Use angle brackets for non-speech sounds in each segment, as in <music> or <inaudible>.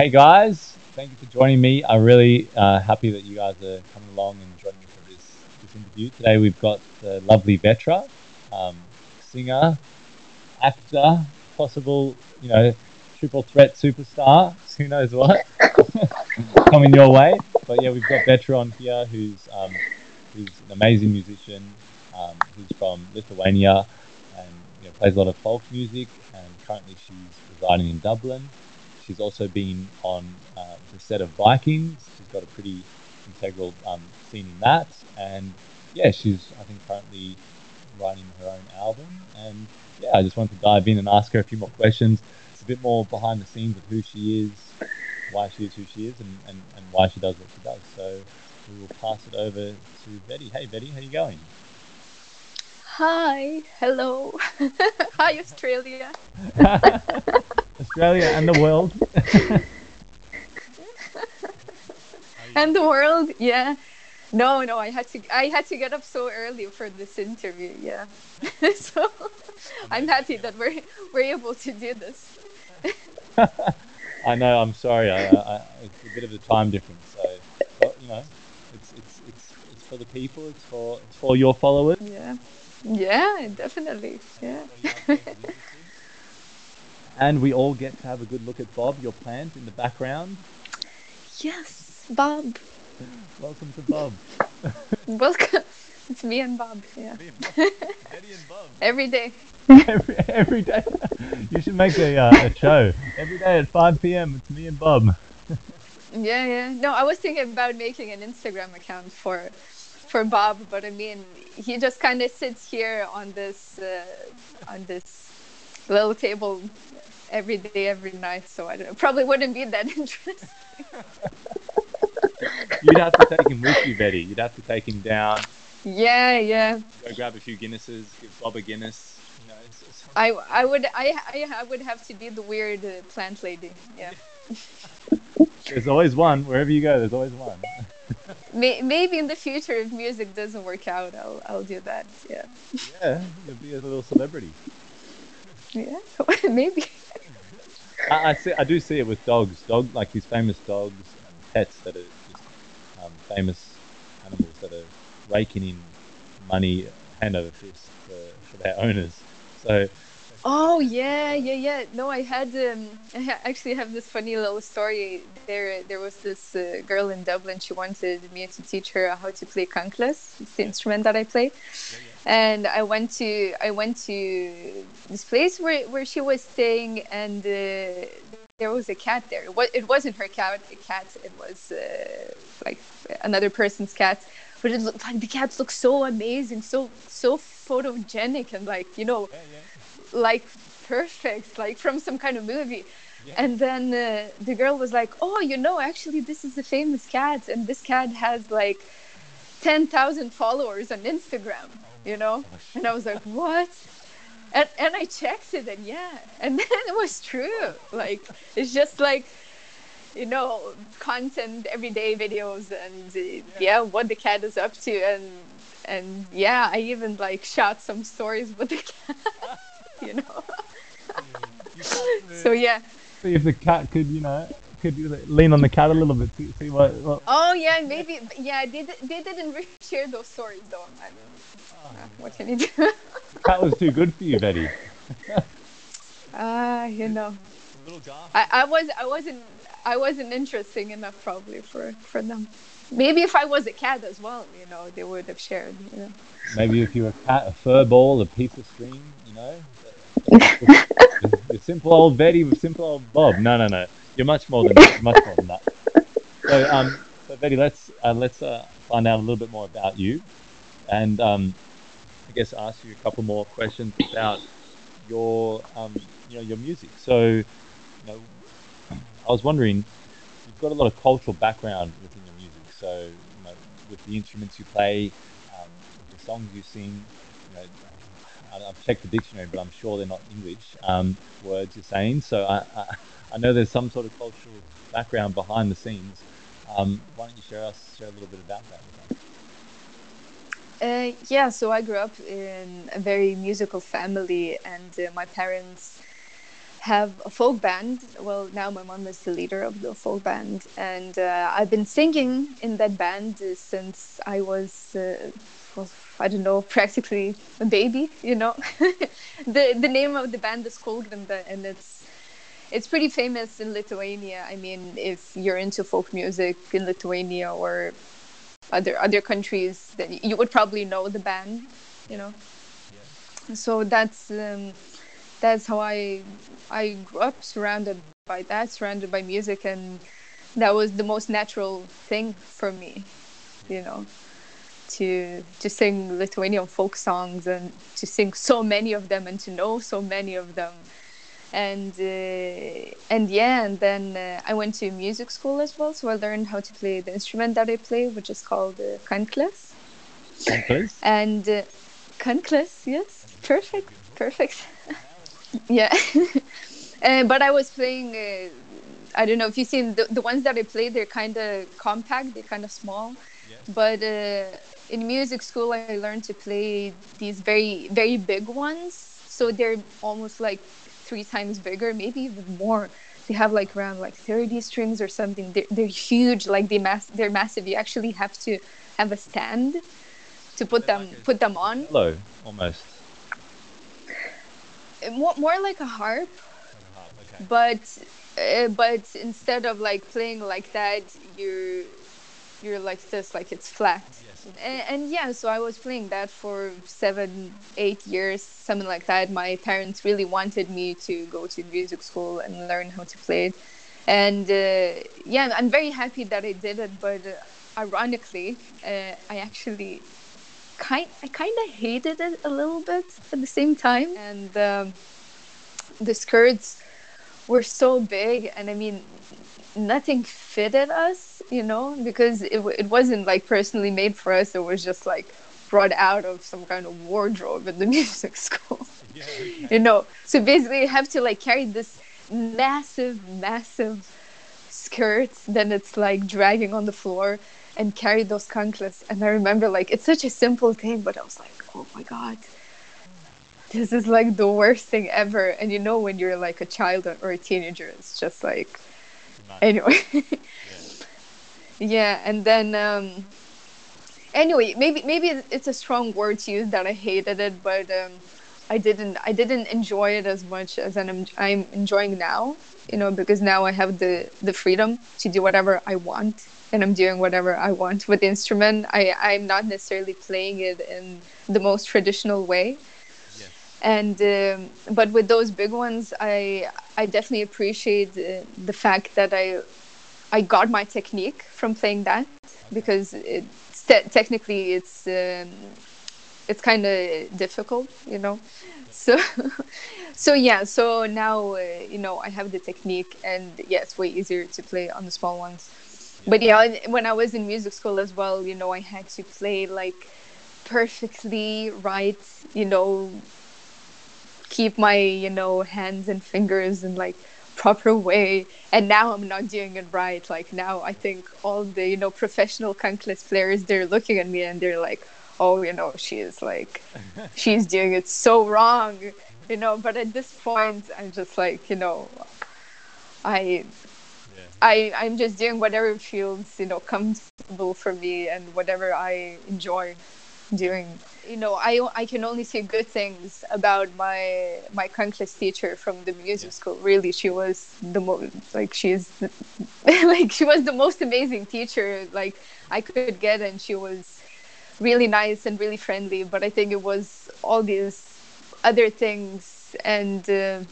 Hey guys, thank you for joining me. I'm really uh, happy that you guys are coming along and joining me for this, this interview. Today we've got the lovely Vetra, um, singer, actor, possible, you know, triple threat superstar. <laughs> Who knows what <laughs> coming your way? But yeah, we've got Vetra on here, who's um, who's an amazing musician. Um, who's from Lithuania and you know, plays a lot of folk music. And currently she's residing in Dublin. She's also been on uh, the set of Vikings. She's got a pretty integral um, scene in that. And yeah, she's, I think, currently writing her own album. And yeah, I just wanted to dive in and ask her a few more questions. It's a bit more behind the scenes of who she is, why she is who she is, and, and, and why she does what she does. So we will pass it over to Vetty. Hey, Vetty, how you going? Hi, hello. <laughs> Hi, Australia. <laughs> Australia and the world. <laughs> and the world, yeah. No, no, I had to I had to get up so early for this interview, yeah. so I'm happy that we're we're able to do this. I know, I'm sorry. I, I, it's a bit of a time difference, so but, you know, it's it's it's it's for the people, it's for it's for your followers. Yeah. Yeah, definitely. Yeah. <laughs> and we all get to have a good look at Bob, your plant in the background. Yes, Bob. Welcome to Bob. <laughs> Welcome. It's me and Bob. Yeah. Me and Bob. Eddie and Bob. <laughs> Every day. every, every day. You should make a, uh, a show. Every day at 5 p.m. It's me and Bob. yeah, yeah. No, I was thinking about making an Instagram account for for Bob, but I mean, he just kind of sits here on this uh, on this little table every day, every night. So I don't, probably wouldn't be that <laughs> interesting. You'd have to take him with you, Vetty. You'd have to take him down. Yeah, yeah. Go grab a few Guinnesses. Give Bob a Guinness. You know, I I would I, I I would have to be the weird uh, plant lady. Yeah. <laughs> there's always one wherever you go. There's always one. <laughs> <laughs> Maybe in the future, if music doesn't work out, I'll I'll do that. Yeah. Yeah, you'll be a little celebrity. Yeah, <laughs> maybe. I, I, see. I do see it with dogs. Dog like these famous dogs and pets that are just um, famous animals that are raking in money hand over fist for, for their owners. So Oh yeah, yeah, yeah. No, I had um, I actually have this funny little story. There, there was this uh, girl in Dublin. She wanted me to teach her how to play kankles. It's the instrument that I play. Yeah, yeah. And I went to I went to this place where where she was staying, and uh, there was a cat there. It wasn't her cat. Cat. It was uh, like another person's cat. But it looked like the cats look so amazing, so so photogenic, and like you know. Yeah, like perfect, like from some kind of movie. Yeah. And then uh, the girl was like, "Oh, you know, actually, this is a famous cat, and this cat has like ten thousand followers on Instagram." Oh, you know, and I was like, "What?" And and I checked it, and yeah, and <laughs> then it was true. Like it's just like you know content everyday videos and uh, yeah. yeah what the cat is up to and and yeah i even like shot some stories with the cat <laughs> <laughs> you know. so yeah. See if the cat could, you know, could lean on the cat a little bit. See, see what, what. Oh yeah, maybe. Yeah, they they didn't <laughs> share those stories though. I mean, oh, what can you do? cat was too good for you, Vetty. <laughs> Ah, uh, you know. I, I was I wasn't I wasn't interesting enough probably for for them. Maybe if I was a cat as well, you know, they would have shared. You know. Maybe if you were a cat, a fur ball, a piece of string, you know, you're simple old Vetty with simple old Bob. No, no, no. You're much more than that. Much more than that. So, um, so Vetty, let's uh, let's uh, find out a little bit more about you, and um, I guess ask you a couple more questions about your um, you know your music. So, you know, I was wondering, you've got a lot of cultural background within your music. So, you know, with the instruments you play, um, the songs you sing, you know, I've checked the dictionary, but I'm sure they're not English um, words you're saying. So I, I, I, know there's some sort of cultural background behind the scenes. Um, why don't you share us share a little bit about that? Uh, yeah, so I grew up in a very musical family, and uh, my parents have a folk band. Well, now my mom is the leader of the folk band, and uh, I've been singing in that band since I was. I don't know, <laughs> practically a baby, you know. <laughs> the the name of the band is Kūlgrinda, and it's it's pretty famous in Lithuania. I mean, if you're into folk music in Lithuania or other other countries, then you would probably know the band, you know. Yeah. So that's um, that's how I I grew up surrounded by that, surrounded by music, and that was the most natural thing for me, you know, to to sing Lithuanian folk songs and to sing so many of them and to know so many of them, and uh, and yeah, and then uh, I went to music school as well, so I learned how to play the instrument that I play, which is called uh, kankles. Kankles. And uh, kankles, yes, perfect, perfect. <laughs> yeah. <laughs> uh, but I was playing. Uh, I don't know if you've seen the, the ones that I play. They're kind of compact. They're kind of small. But uh, in music school, I learned to play these very very big ones. So they're almost like three times bigger, maybe even more. They have like around like 30 strings or something. They're, they're huge. Like they mass. They're massive. You actually have to have a stand to put them like put them on. Low, almost more, more like a harp, okay. but uh, but instead of like playing like that, you're you're like this, like it's flat. Yes. And, and, yeah, so I was playing that for seven, eight years, something like that. My parents really wanted me to go to music school and learn how to play it. And uh, yeah, I'm very happy that I did it. But uh, ironically, uh, I actually kind I kind of hated it a little bit at the same time, and um, the skirts were so big, and I mean, nothing fitted us, you know, because it it wasn't like personally made for us. It was just like brought out of some kind of wardrobe in the <laughs> music school. Yeah, okay. you know, so basically you have to like carry this massive, massive skirt, then it's like dragging on the floor and carry those kankles. And I remember like it's such a simple thing, but I was like, oh my god, this is like the worst thing ever. And you know when you're like a child or a teenager, it's just like anyway. <laughs> yeah. and then um, anyway, maybe maybe it's a strong word to use that I hated it, but um, I didn't I didn't enjoy it as much as I'm I'm enjoying now. You know, because now I have the the freedom to do whatever I want and I'm doing whatever I want with the instrument. I, I'm not necessarily playing it in the most traditional way. And um, but with those big ones, I I definitely appreciate uh, the fact that I I got my technique from playing that because te- technically it's um, it's kind of difficult, you know. So <laughs> so yeah, so now uh, you know I have the technique, and yeah, it's way easier to play on the small ones but yeah when i was in music school as well you know i had to play like perfectly right you know keep my you know hands and fingers and like proper way. And now i'm not doing it right. Like now i think all the you know professional kankles players they're looking at me and they're like oh you know she is like <laughs> she's doing it so wrong. You know but at this point i'm just like you know i I I'm just doing whatever feels you know comfortable for me and whatever I enjoy <laughs> doing. You know, I I can only say good things about my my kankles teacher from the music school. Really, she was the most like she's <laughs> like she was the most amazing teacher like I could get, and she was really nice and really friendly. But I think it was all these other things and. Uh,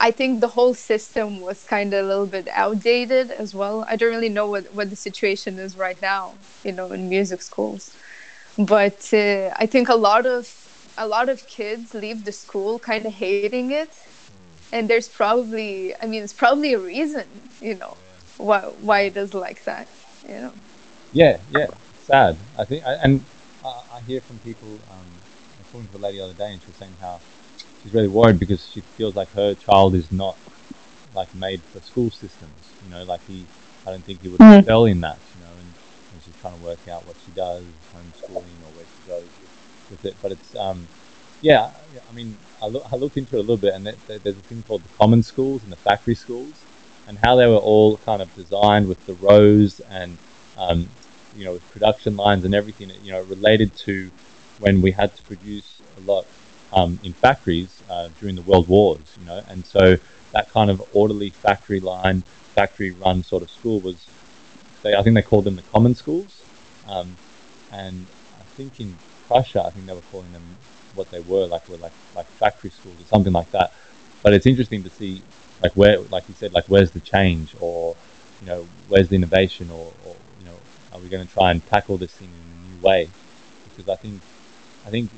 I think the whole system was kind of a little bit outdated as well. I don't really know what, what the situation is right now, you know, in music schools. But uh, I think a lot of a lot of kids leave the school kind of hating it, and there's probably, I mean, it's probably a reason, you know, why why it is like that, you know. Yeah, yeah, sad. I think, and I, I hear from people. Um, I was talking to a lady the other day, and she was saying how she's really worried because she feels like her child is not like made for school systems. You know, like he, I don't think he would mm. excel in that. You know, and, and, she's trying to work out what she does, homeschooling or where she goes with, it. But it's um, yeah, I mean, I, look, I looked into it a little bit, and there's a thing called the common schools and the factory schools, and how they were all kind of designed with the rows and um, you know with production lines and everything. You know, related to when we had to produce a lot um, in factories uh, during the world wars. You know, and so that kind of orderly factory line, factory run sort of school was. They, I think they called them the common schools, um, and I think in Prussia, I think they were calling them what they were, like were like like factory schools or something like that. But it's interesting to see like where, like you said, like where's the change, or you know, where's the innovation, or, or you know, are we going to try and tackle this thing in a new way? Because I think, I think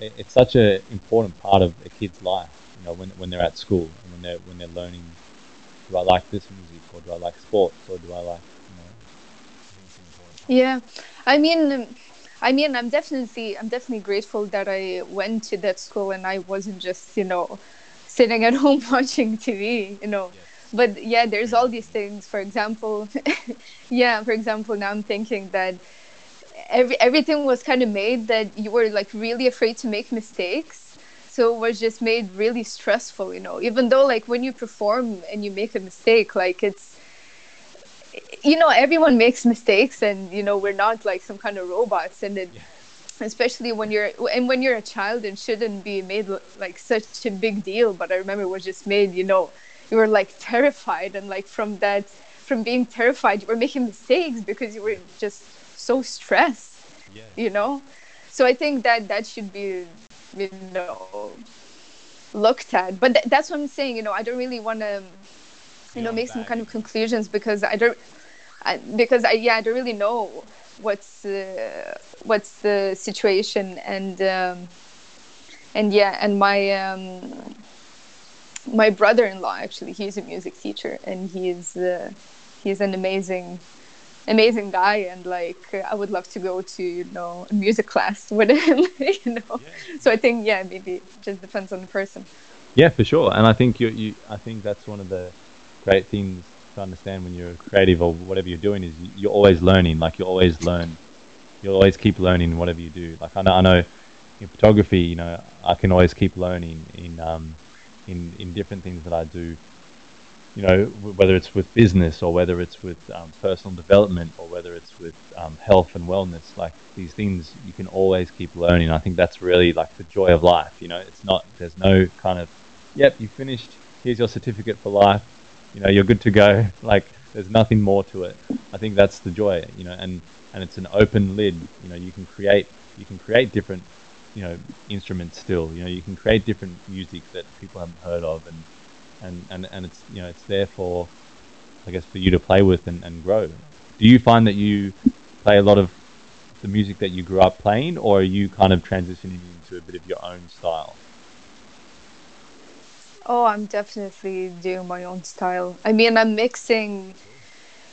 it's such an important part of a kid's life. You know, when when they're at school and when they're when they're learning, do I like this music, or do I like sports, or do I like, you know, yeah, I mean I mean, I'm definitely I'm definitely grateful that I went to that school and I wasn't just you know sitting at <laughs> home watching TV, you know. Yes. But yeah, there's all these things. For example, <laughs> yeah, for example, now I'm thinking that every everything was kind of made that you were like really afraid to make mistakes. So it was just made really stressful, you know. Even though like when you perform and you make a mistake, like it's you know everyone makes mistakes and you know we're not like some kind of robots. And it, yeah. especially when you're and when you're a child it shouldn't be made like such a big deal. But i remember it was just made you know you were like terrified. And like from that from being terrified you were making mistakes because you were just so stressed yeah. you know? So i think that that should be you know looked at. But th- that's what i'm saying you know i don't really want to you know make some kind of conclusions because I don't I, because I yeah I don't really know what's uh, what's the situation and um, and yeah and my um, my brother-in-law actually he's a music teacher and he's uh, he's an amazing amazing guy and like I would love to go to you know a music class <laughs> with him <laughs> you know. Yeah. so I think yeah maybe it just depends on the person. Yeah for sure. And I think you you I think that's one of the great things to understand when you're creative or whatever you're doing is you're always learning. Like you always learn, you'll always keep learning whatever you do. Like I know, I know in photography, you know, I can always keep learning in um, in in different things that I do. You know, whether it's with business or whether it's with um, personal development or whether it's with um, health and wellness, like these things, you can always keep learning. I think that's really like the joy of life. You know, it's not there's no kind of, yep, you finished. Here's your certificate for life you know, you're good to go. <laughs> Like there's nothing more to it. I think that's the joy, you know, and and it's an open lid. You know, you can create you can create different you know instruments still. You know, you can create different music that people haven't heard of, and and and, and it's you know it's there for I guess for you to play with and, and grow. Do you find that you play a lot of the music that you grew up playing, or are you kind of transitioning into a bit of your own style? Oh, I'm definitely doing my own style. I mean, I'm mixing.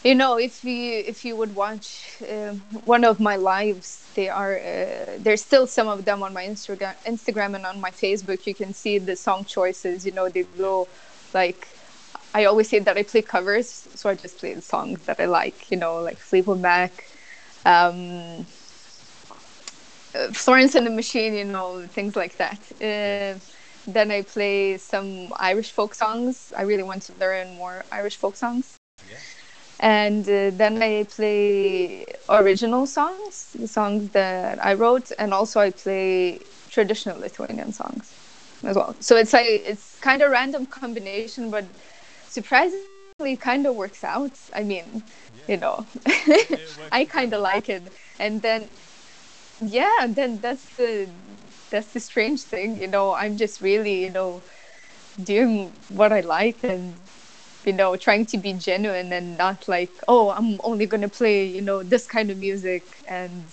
You know, if you if you would watch uh, one of my lives, they are uh, there's still some of them on my Instagram, Instagram and on my Facebook. You can see the song choices. You know, they go like I always say that I play covers, so I just play the songs that I like. You know, like Fleetwood Mac, um, uh, Florence and the Machine. You know, things like that. Uh, then I play some Irish folk songs. I really want to learn more Irish folk songs. Yeah. And uh, then I play original songs, the songs that I wrote, and also I play traditional Lithuanian songs as well. So it's like it's kind of random combination, but surprisingly, kind of works out. I mean, yeah. you know, <laughs> <laughs> I kind of like it. And then, yeah, then that's the that's the strange thing you know i'm just really you know doing what i like and you know trying to be genuine and not like oh i'm only going to play you know this kind of music and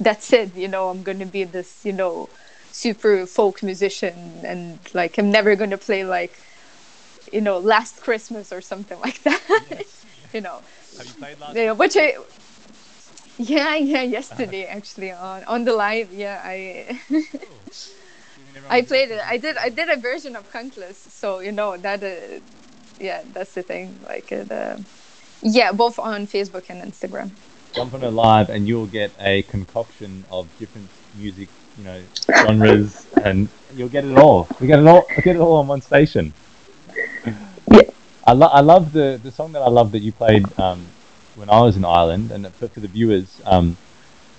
that's it you know i'm going to be this you know super folk musician and like i'm never going to play like you know last christmas or something <laughs> like that yes. you know have you played last you know, which i <laughs> yeah, yeah, yesterday actually on on the live. Yeah, I <laughs> I played it. I did I did a version of Kankles, so you know that. Uh, yeah, that's the thing. Like it. Uh, yeah, both on Facebook and Instagram. Jump on a live, and you'll get a concoction of different music you know genres, and you'll get it all. We get it all. We get it all on one station. Yeah. I, lo- I love the the song that I love that you played um, when I was in Ireland, and for, for the viewers, um,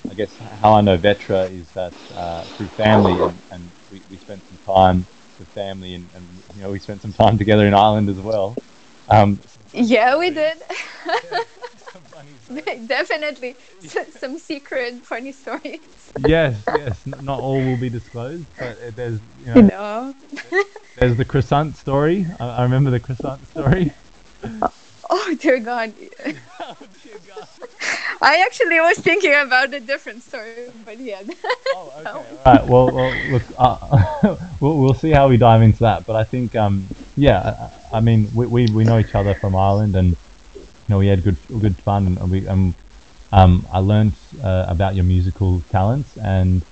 I guess how I know Vetra is that uh, through family, and, and we, we spent some time with family, and, and you know we spent some time together in Ireland as well. Um, Yeah, we did. <laughs> <laughs> Definitely. S- Some secret funny stories. yes, yes. Not all will be disclosed, but there's you know, know. there's the croissant story. I, I remember the croissant story. <laughs> Oh dear God. <laughs> I actually was thinking about a different story, but <laughs> yeah. Oh, okay. All right. Well, well look, uh, <laughs> we'll, we'll see how we dive into that. But I think, um, yeah, I, I mean, we, we, we know each other from Ireland, and you know, we had good good fun, and we um, um, I learned uh, about your musical talents, and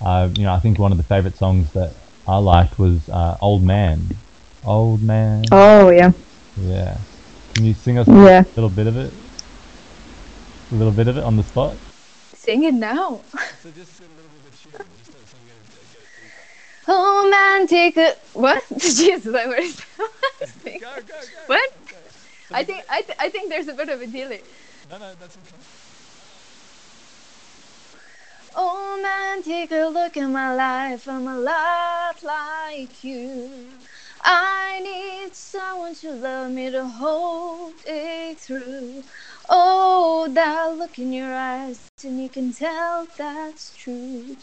uh, you know, I think one of the favorite songs that I liked was uh, "Old Man." Old Man. Oh yeah. Yeah. Can you sing us Yeah. a little bit of it? A little bit of it on the spot. Sing it now. <laughs> So just a little bit of a tune, just so we get Oh man, take a what? <laughs> Jesus, I was. <laughs> Go, go, go. What? I think I, th- I think there's a bit of a delay. No, no, that's okay. Oh man, take a look at my life. I'm a lot like you. I need someone to love me to hold it through. Oh, that look in your eyes, and you can tell that's true.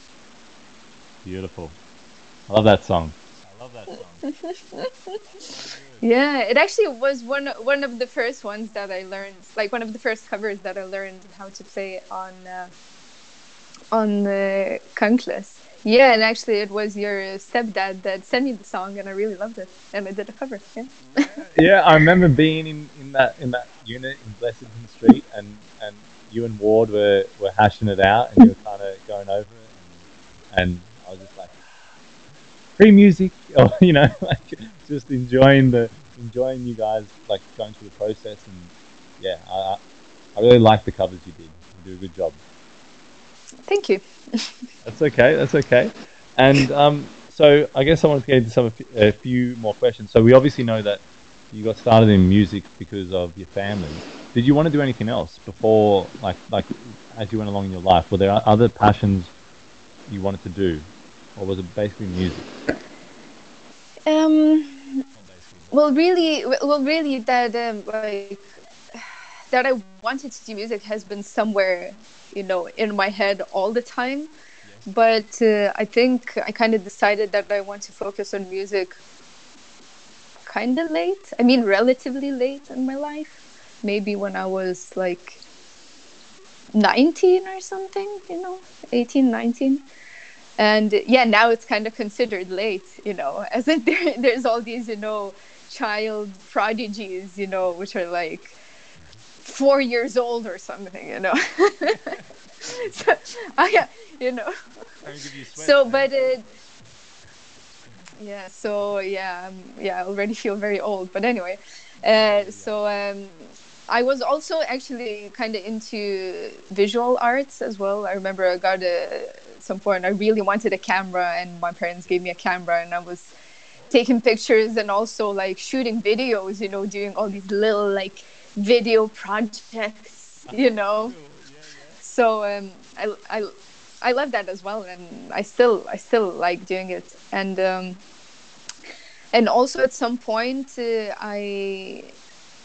Beautiful. I love that song. I love that song. <laughs> Yeah, it actually was one one of the first ones that I learned, like one of the first covers that I learned how to play on uh, on the kankles. Yeah, and actually it was your stepdad that sent me the song, and I really loved it, and I did a cover. Yeah. <laughs> yeah, I remember being in, in that in that unit in Blessington Street, and, and you and Ward were, were hashing it out, and you were kind of going over it, and, and I was just like, ah, free music, <laughs> or you know, <laughs> like just enjoying the enjoying you guys like going through the process, and yeah, I I- I really like the covers you did. You do a good job. Thank you. That's okay. That's okay. And um, so I guess I wanted to get into some a few more questions. So we obviously know that you got started in music because of your family. Did you want to do anything else before, like, like as you went along in your life? Were there other passions you wanted to do, or was it basically music? Um, well, really, well, really, that um, like that I wanted to do music has been somewhere, you know, in my head all the time. But uh, I think I kind of decided that I want to focus on music kind of late. I mean, relatively late in my life. Maybe when I was like 19 or something, you know, 18, 19 and uh, yeah now it's kind of considered late you know <laughs> as in there, there's all these you know child prodigies you know which are like four years old or something you know <laughs> so i you know so but it yeah so yeah um, yeah i already feel very old but anyway uh, so um I was also actually kind of into visual arts as well. I remember I got a some point I really wanted a camera, and my parents gave me a camera, and I was taking pictures and also like shooting videos. You know, doing all these little like video projects. <laughs> You know, so um, I I I love that as well, and I still I still like doing it, and um, and also at some point uh, I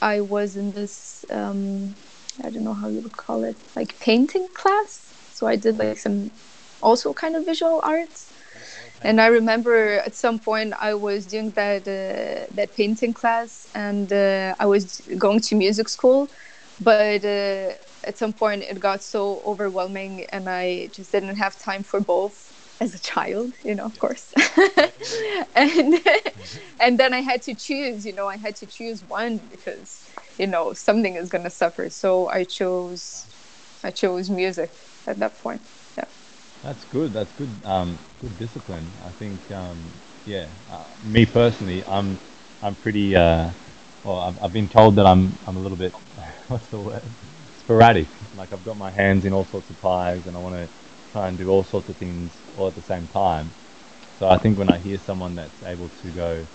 I was in this um, I don't know how you would call it like painting class. So I did like some also kind of visual arts. And I remember at some point I was doing that uh, that painting class, and uh, I was going to music school, but uh, at some point it got so overwhelming, and I just didn't have time for both as a child, you know, of course. <laughs> and <laughs> and then I had to choose, you know, I had to choose one because you know something is gonna suffer. So I chose I chose music at that point. That's good. That's good. Um, good discipline. I think. Um, yeah. Uh, me personally, I'm. I'm pretty. Uh, well, I've, I've been told that I'm. I'm a little bit. <laughs> What's the word? Sporadic. Like I've got my hands in all sorts of pies, and I want to try and do all sorts of things all at the same time. So I think when I hear someone that's able to go,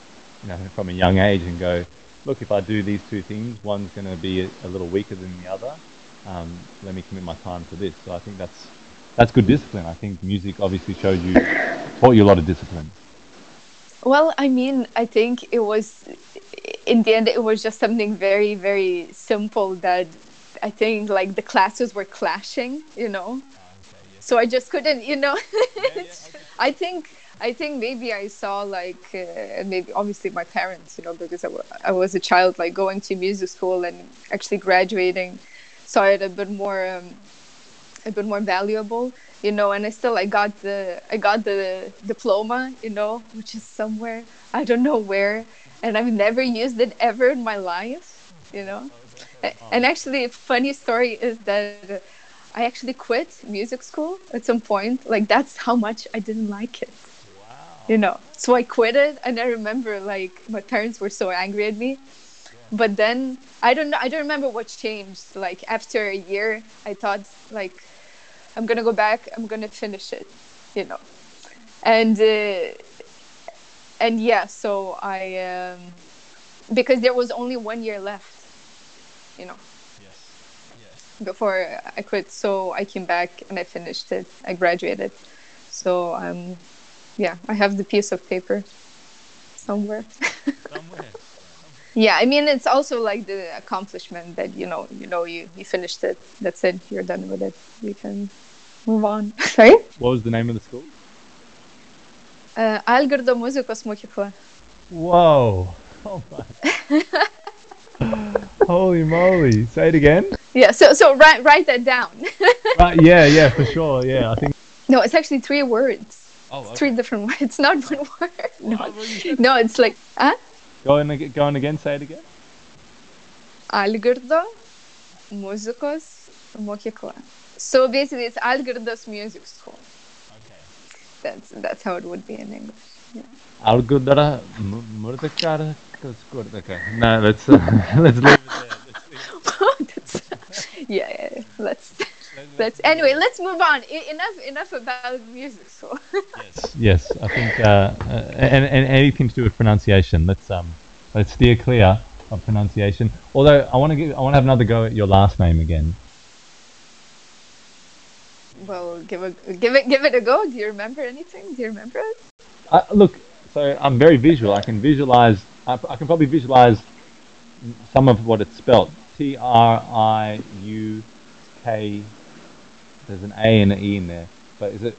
you know, from a young age and go, look, if I do these two things, one's going to be a, a little weaker than the other. Um, let me commit my time to this. So I think that's that's good discipline. I think music obviously showed you taught you a lot of discipline. Well, I mean, I think it was in the end it was just something very very simple that I think like the classes were clashing, you know. So I just couldn't, you know. <laughs> I think I think maybe I saw like uh, maybe obviously my parents, you know, because I, w- I was a child like going to music school and actually graduating, saw it a bit more um, a bit more valuable, you know. And I still I got the I got the diploma, you know, which is somewhere I don't know where, and I've never used it ever in my life, you know. And actually, a funny story is that I actually quit music school at some point. Like that's how much I didn't like it you know so i quit it and i remember like my parents were so angry at me but then i don't know i don't remember what changed like after a year i thought like i'm gonna go back i'm gonna finish it you know and uh, and yeah so i um, because there was only one year left you know Yes. Yes. before i quit so i came back and i finished it i graduated so um yeah i have the piece of paper somewhere Somewhere. <laughs> yeah i mean it's also like the accomplishment that you know you know you, you finished it that's it you're done with it you can move on <laughs> sorry What was the name of the school? uh, algirdo muzikos mokykla Whoa. Oh my. <laughs> Holy moly. Say it again. yeah so so write write that down <laughs> Right, yeah, yeah, for sure. Yeah, I think. no it's actually three words Three different words it's not one word no no it's like huh? Go on, go on again. Say it again. algirdo muzikos mokykla so basically it's Algirdas music school Okay. that's that's how it would be in english Algudara Murdakara. Okay. No, let's uh, <laughs> let's leave it there. Let's leave it <laughs> That's- yeah, yeah, yeah. Let's let's anyway. Let's move on. E- enough enough about music. So Yes. <laughs> Yes, I think, uh, uh, and, and anything to do with pronunciation. Let's um, let's steer clear of pronunciation. Although I want to give, I want to have another go at your last name again. Well, give a give it give it a go. Do you remember anything? Do you remember it? Uh, look, so I'm very visual. I can visualize. I, I can probably visualize some of what it's spelled. T R I U K. There's an A and an E in there, but is it?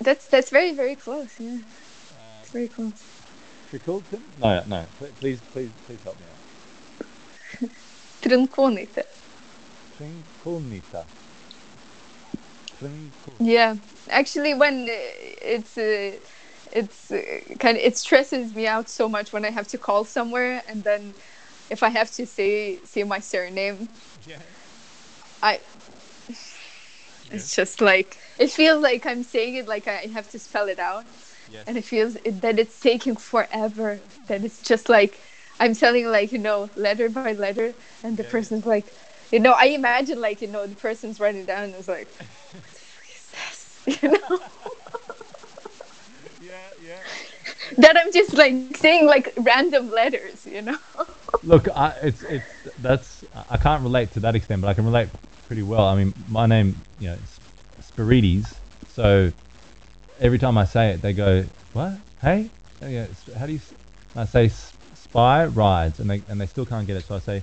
That's that's very very close. Yeah, it's very close. Trickleton? No, no. Please, please, please help me out. <laughs> Trinkūnaitė. Yeah, actually, when it's uh, it's uh, kind of it stresses me out so much when I have to call somewhere and then if I have to say say my surname, Yeah. I it's just like it feels like I'm saying it like I have to spell it out, Yes. and it feels it, that it's taking forever. That it's just like I'm telling like you know letter by letter, and the Yeah, yeah. person's like, you know, I imagine like you know the person's writing down and it's like, what the fuck is this? <laughs> You know. <laughs> Yeah, yeah. that I'm just like saying like random letters, you know. Look, I, it's it's that's I can't relate to that extent, but I can relate pretty well. I mean, my name, you know, is Spyrides, so every time I say it, they go, "What? Hey? Oh, yeah, how do you?" s-" I say "spy rides," and they and they still can't get it. So I say,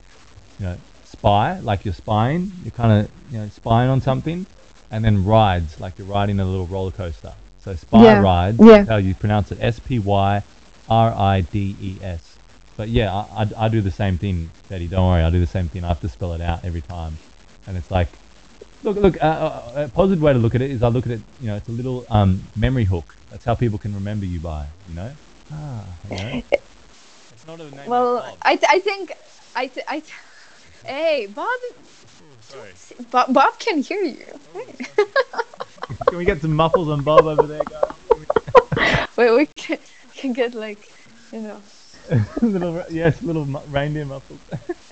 you know, spy like you're spying, you're kind of you know spying on something, and then rides like you're riding a little roller coaster. So spy Yeah, rides, yeah. that's how you pronounce it. S P Y R I D E S. But yeah, I, I, I do the same thing, Vetty. Don't worry, I do the same thing. I have to spell it out every time, and it's like, look, look. Uh, uh, a positive way to look at it is I look at it. You know, it's a little um, memory hook. That's how people can remember you by. You know. Ah, you <laughs> know. It's not a name. Well, I th- I think I th- I. Th- hey, Bob, sorry. Bob, Bob can hear you. <laughs> Can we get some muffles on Bob over there, guys? <laughs> Wait, we can, can get like, you know. <laughs> little, ra- yes, little mu- reindeer muffles.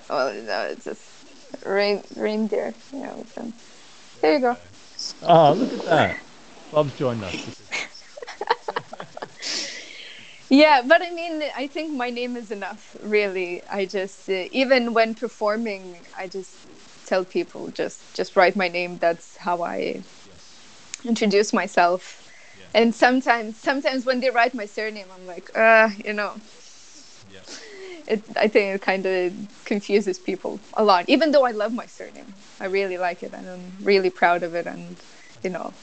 Well, oh, no, it's just rain reindeer. Yeah, we can. There you go. Oh, look at that. Bob's joined us. Yeah, but I mean, I think my name is enough, really. I just, uh, even when performing, I just tell people just just write my name. That's how I yes. introduce myself. Yeah. And sometimes, sometimes when they write my surname, I'm like, uh, you know. Yeah. It, I think it kind of confuses people a lot. Even though I love my surname, I really like it, and I'm really proud of it, and you know,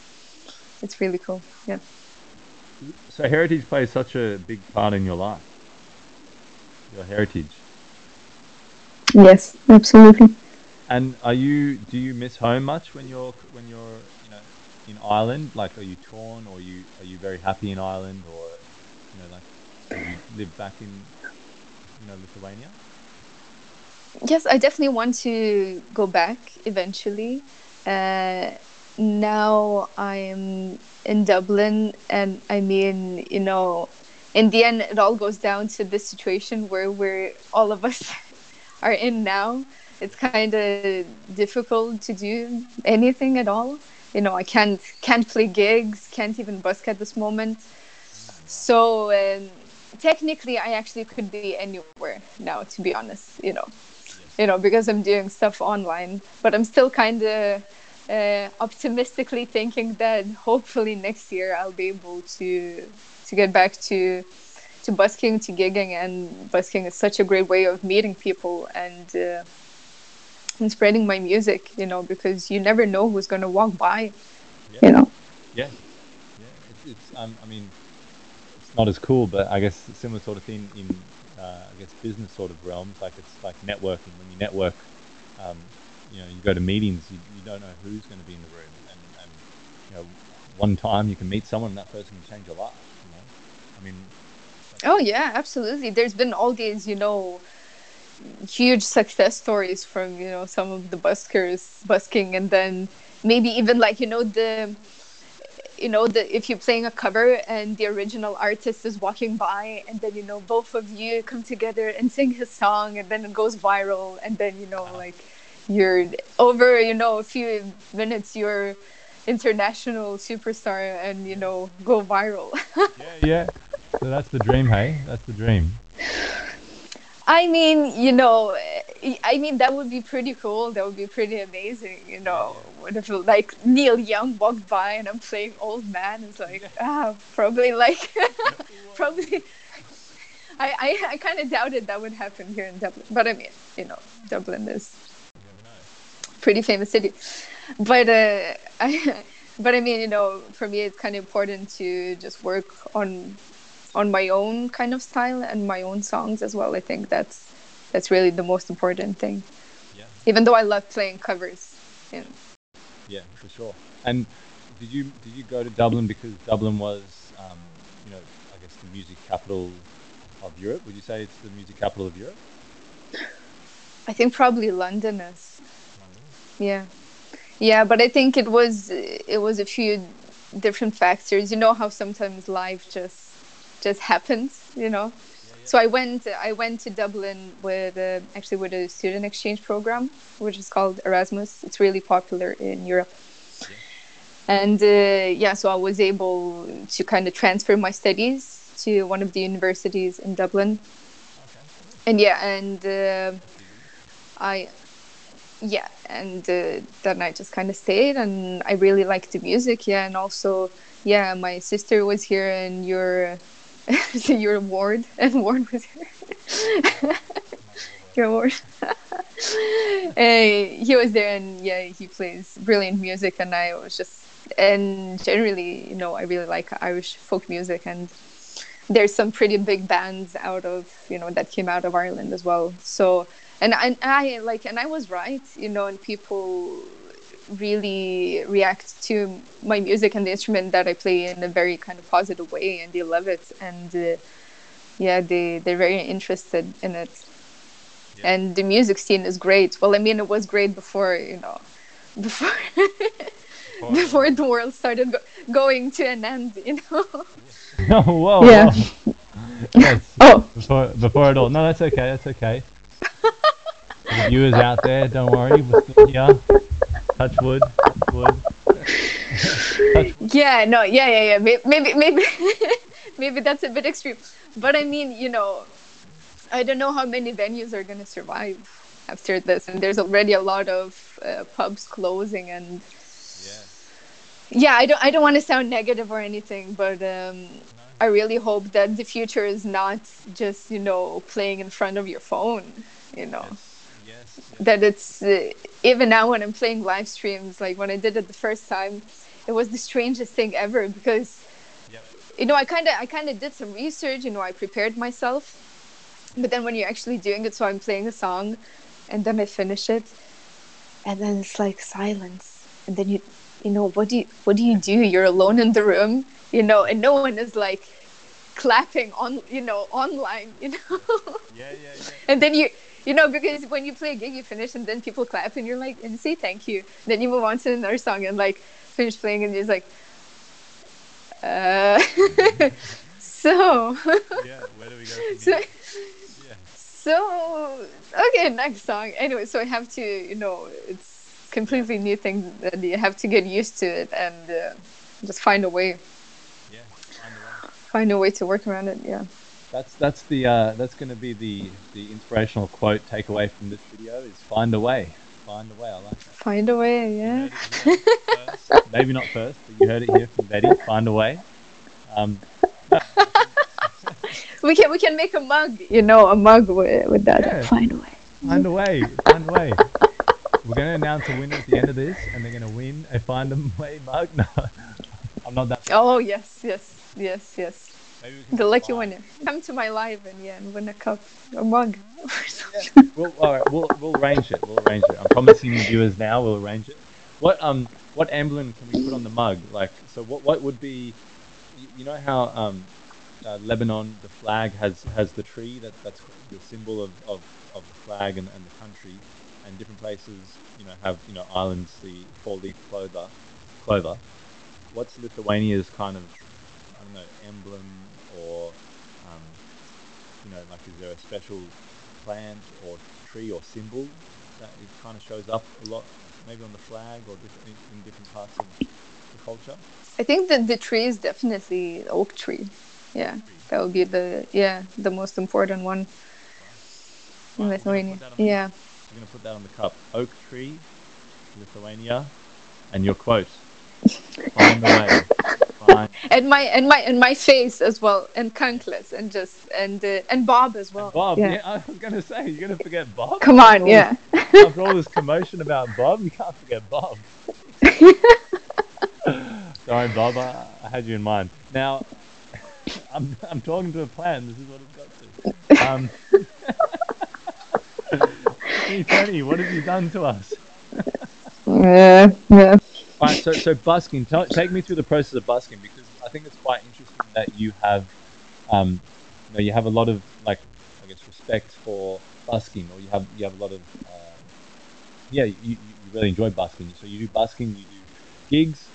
it's really cool. Yeah. So heritage plays such a big part in your life. Your heritage. Yes, absolutely. And are you? Do you miss home much when you're when you're you know in Ireland? Like, are you torn, or are you are you very happy in Ireland, or you know, like you live back in you know Lithuania? Yes, I definitely want to go back eventually. Uh, now I'm in Dublin, and I mean, you know, in the end, it all goes down to this situation where we're all of us <laughs> are in now it's kind of difficult to do anything at all. You know, I can't can't play gigs, can't even busk at this moment. So um, technically, I actually could be anywhere now. To be honest, you know, you know, because I'm doing stuff online. But I'm still kind of uh, optimistically thinking that hopefully next year I'll be able to to get back to to busking, to gigging, and busking is such a great way of meeting people and. Uh, and spreading my music, you know, because you never know who's going to walk by, yeah. you know. Yeah, yeah. It's, it's um, I mean, it's not as cool, but I guess similar sort of thing in, uh, I guess, business sort of realms. Like it's like networking. When you network, um, you know, you go to meetings, you, you don't know who's going to be in the room, and, and you know, one time you can meet someone, and that person can change your life. You know, I mean. Oh yeah, absolutely. There's been all these, you know huge success stories from you know some of the buskers busking and then maybe even like you know the you know the if you're playing a cover and the original artist is walking by and then you know both of you come together and sing his song and then it goes viral and then you know uh-huh. like you're over you know a few minutes you're international superstar and you know go viral <laughs> yeah yeah so that's the dream hey that's the dream I mean, you know, I mean that would be pretty cool. That would be pretty amazing. You know, what if like Neil Young walked by and I'm playing old man? It's like ah, probably like <laughs> probably. I I, I kind of doubted that would happen here in Dublin, but I mean, you know, Dublin is pretty famous city, but uh, <laughs> I. But I mean, you know, for me, it's kind of important to just work on on my own kind of style and my own songs as well. I think that's that's really the most important thing. Yeah. Even though I love playing covers. You know. Yeah, for sure. And did you did you go to Dublin because Dublin was, um, you know, I guess the music capital of Europe? Would you say it's the music capital of Europe? I think probably London is. Yeah, yeah, but I think it was it was a few different factors. You know how sometimes life just just happens, you know. So I went I went to Dublin with uh, actually with a student exchange program, which is called Erasmus. It's really popular in Europe. And uh, yeah, so I was able to kind of transfer my studies to one of the universities in Dublin. And yeah, and uh, I yeah, and uh, then I just kind of stayed, and I really liked the music. Yeah, and also yeah, my sister was here, and your <laughs> so you're Ward, <laughs> and Ward was here. <laughs> your Ward. he was there, and yeah, he plays brilliant music, and I was just, and generally, you know, I really like Irish folk music, and there's some pretty big bands out of, you know, that came out of Ireland as well. So, and I, and I like, and I was right, you know, and people really react to my music and the instrument that I play in a very kind of positive way, and they love it. And uh, yeah, they they're very interested in it. Yeah. And the music scene is great. Well, I mean, it was great before you know, before before <laughs> the world started go going to an end. You know. <laughs> <laughs> oh whoa! Yeah. Whoa. yes. Oh. Before before it all. No, that's okay. That's okay. The viewers out there, don't worry. We're still here touch wood, wood. yeah, no, yeah, yeah, yeah. Maybe, maybe, maybe, <laughs> maybe that's a bit extreme. But I mean, you know, I don't know how many venues are gonna survive after this, and there's already a lot of uh, pubs closing, and Yeah. yeah, I don't, I don't want to sound negative or anything, but um, I really hope that the future is not just you know playing in front of your phone, you know Yes. yes. that it's uh, even now when I'm playing live streams, like when I did it the first time, it was the strangest thing ever because Yep. you know I kind of I kind of did some research, you know, I prepared myself, but then when you're actually doing it, so I'm playing a song, and then I finish it, and then it's like silence, and then you you know what do you what do you do? You're alone in the room, you know, and no one is like clapping on you know online, you know. Yeah, yeah, yeah. And then you, you know, because when you play a gig, you finish and then people clap and you're like, and say thank you. Then you move on to another song and like finish playing and you're just like, uh, <laughs> so, Yeah. Where do we go <laughs> so. Yeah. so, okay, next song. Anyway, so I have to, you know, it's completely new thing that you have to get used to it and uh, just find a way, Yeah. Find a way. find a way to work around it. Yeah. That's that's the uh, that's going to be the the inspirational quote takeaway from this video is find a way. Find a way. I like that. Find a way. Yeah. heard <laughs> first. Maybe not first, but you heard it here from Vetty. Find a way. Um, <laughs> We can we can make a mug, you know, a mug with, with that. Yeah. Find a way. find a way. Find a way. We're going to announce a winner at the end of this, and they're going to win a find a way mug. <laughs> No, I'm not that. Oh yes, yes, yes, yes. Maybe we can The lucky winner. Come to my live and yeah, and win a cup, a mug. We'll, all right, we'll, we'll arrange it. We'll arrange it. I'm promising you viewers now. We'll arrange it. What um what emblem can we put on the mug? Like, so what what would be? You, you know how um uh, Lebanon the flag has has the tree that that's the symbol of, of, of the flag and, and the country, and different places you know have you know islands the four leaf clover clover. What's Lithuania's kind of I don't know emblem or um, you know like is there a special plant or tree or symbol that it kind of shows up a lot, maybe on the flag or different, in, in different parts of the culture. I think that the tree is definitely oak tree. Yeah, that would be the yeah the most important one in Right, Lithuania. put that on Yeah. We're going to put that on the cup. Oak tree, Lithuania, and your quote. Find the way. Find And my and my and my face as well, and Kankles, and just and uh, and Bob as well. and Bob. Yeah. Yeah. I was going to say, you're going to forget Bob. Come on, After all yeah. this- <laughs> After all this commotion about Bob, you can't forget Bob. <laughs> Sorry, Bob. I, I had you in mind. Now, <laughs> I'm, I'm talking to a plan. This is what I've got to. Um, hey, Tony, what have you done to us? Yeah, yeah. All right, so, so busking. Tell, take me through the process of busking because I think it's quite interesting that you have, um, you know, you have a lot of like, I guess, respect for busking, or you have you have a lot of, uh, yeah, you, you really enjoy busking. So you do busking, you do gigs.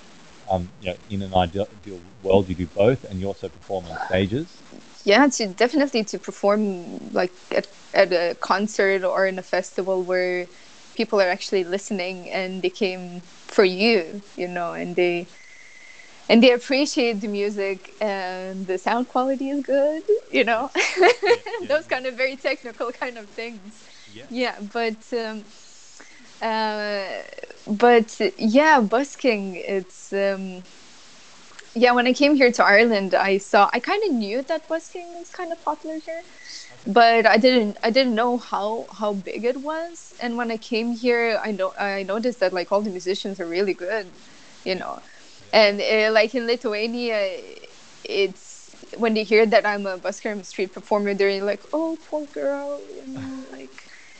Um, you know, in an ideal, ideal world, you do both, and you also perform on stages. Yeah to definitely to perform like at, at a concert or in a festival where people are actually listening and they came for you you know and they and they appreciate the music and the sound quality is good you know? <laughs> Those kind of very technical kind of things. Yeah. yeah but um uh but yeah busking it's um yeah when i came here to ireland i saw i kind of knew that busking was kind of popular here but i didn't i didn't know how how big it was. And when i came here i know i noticed that like all the musicians are really good you know. And uh, like in lithuania it's when they hear that i'm a busker a street performer they're like oh poor girl you know like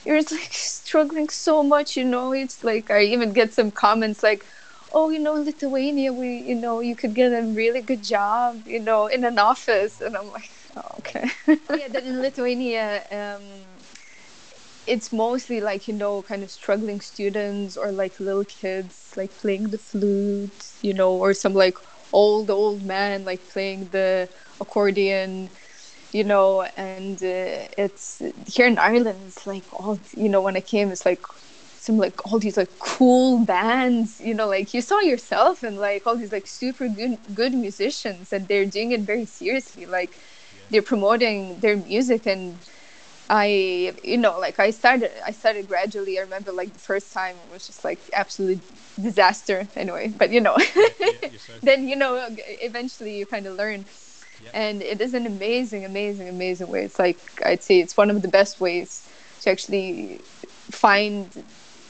you're like struggling so much you know. It's like i even get some comments like oh you know lithuania we you know you could get a really good job you know in an office. And i'm like oh, okay. Yeah then in lithuania um it's mostly like you know kind of struggling students or like little kids like playing the flute you know or some like old old man like playing the accordion you know. And uh, it's here in ireland it's like all you know when i came it's like some like all these like cool bands, you know, like you saw yourself and like all these like super good good musicians and they're doing it very seriously. Like they're promoting their music and I you know like I started I started gradually. I remember like the first time it was just like absolute disaster anyway. But you know <laughs> then you know eventually you kind of learn. And it is an amazing, amazing, amazing way. It's like I'd say it's one of the best ways to actually find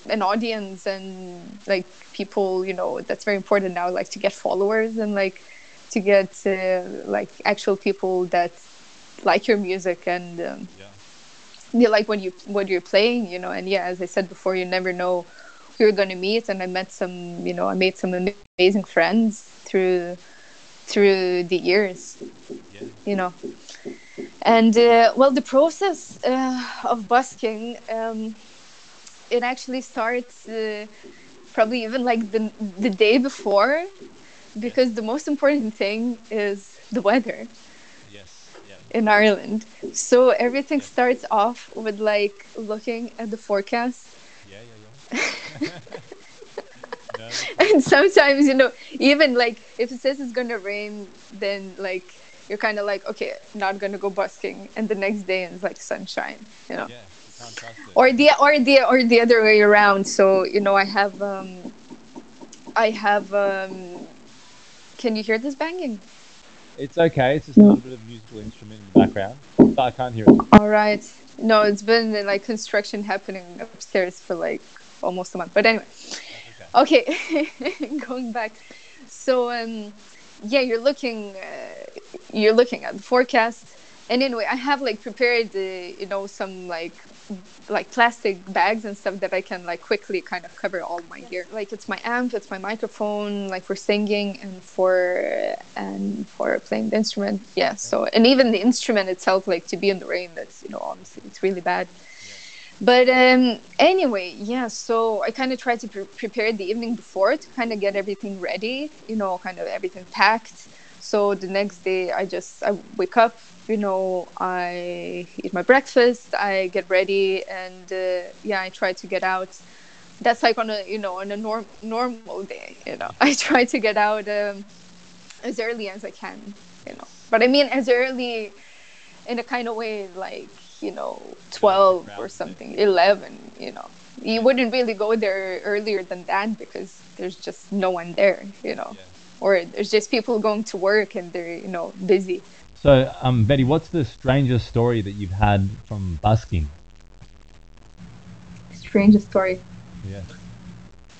an audience and like people you know that's very important now like to get followers and like to get uh, like actual people that like your music and um, yeah. they like what you what you're playing you know and yeah as i said before you never know who you're going to meet and i met some you know i made some amazing friends through through the years yeah. you know and uh, well the process uh, of busking um, it actually starts uh, probably even like the the day before because the most important thing is the weather yes yeah. in Ireland. So everything starts off with like looking at the forecast. Yeah, yeah, yeah. <laughs> and sometimes, you know, even like if it says it's gonna rain, then like you're kind of like, okay, not gonna go busking, and the next day it's like sunshine, you know. Yeah or the or the or the other way around. So you know i have um i have um can you hear this banging? It's okay. It's just a little bit of musical instrument in the background but i can't hear it. All right. No it's been like construction happening upstairs for like almost a month. But anyway. Okay, okay. <laughs> going back. So um yeah you're looking uh, you're looking at the forecast. And anyway i have like prepared uh, you know some like like plastic bags and stuff that I can like quickly kind of cover all my gear. Like it's my amp, it's my microphone, like for singing and for and for playing the instrument. Yeah. So and even the instrument itself, like to be in the rain, that's you know honestly it's really bad. But um, anyway, yeah. So I kind of tried to pre- prepare the evening before to kind of get everything ready. You know, kind of everything packed. So the next day, I just I wake up, you know, I eat my breakfast, I get ready, and uh, yeah, I try to get out. That's like on a you know on a norm normal day, you know. <laughs> I try to get out um, as early as I can, you know. But I mean as early in a kind of way like you know 12 or something 11 you know you wouldn't really go there earlier than that because there's just no one there you know yeah. Or there's just people going to work and they're you know busy so, um, Vetty, what's the strangest story that you've had from busking? Strangest story. Yeah.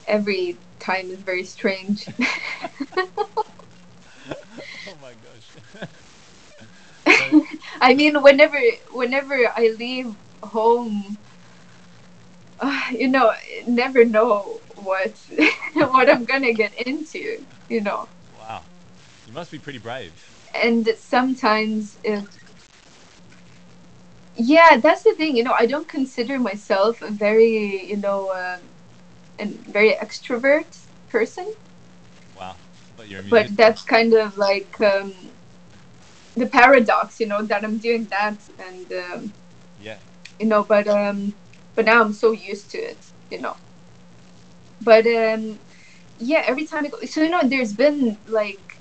Every time is very strange. <laughs> <laughs> oh my gosh. <laughs> I mean, whenever whenever I leave home, uh, <sighs> you know, never know what what I'm gonna get into. You know. Wow, you must be pretty brave. And sometimes if yeah that's the thing you know i don't consider myself a very you know uh, a very extrovert person. Wow. But you're but that's kind of like um, the paradox you know that i'm doing that and um, yeah. you know but um but now i'm so used to it you know. But um yeah every time i go so you know there's been like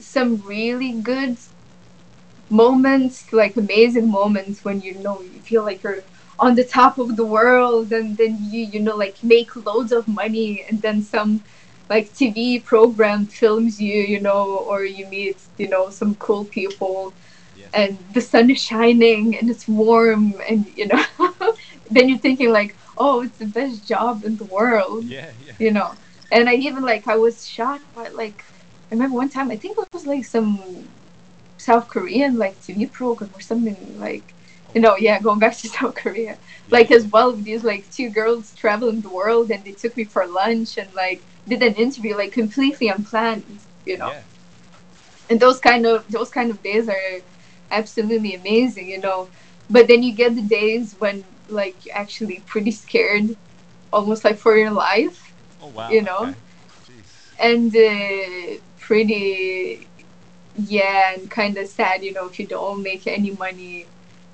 some really good moments, like amazing moments when you know you feel like you're on the top of the world and then you you know like make loads of money and then some like TV program films you, you know, or you meet, you know, some cool people yeah. and the sun is shining and it's warm and you know <laughs> then you're thinking like, oh, it's the best job in the world. Yeah, yeah. You know. And I even like I was shocked by like I remember one time I think it was like some South Korean like TV program or something like you know yeah going back to <laughs> South Korea. Like as well these like two girls traveling the world and they took me for lunch and like did an interview like completely unplanned you know? Yeah. and those kind of those kind of days are absolutely amazing you know? But then you get the days when like you're actually pretty scared almost like for your life oh wow you know okay. and uh, pretty yeah and kind of sad you know if you don't make any money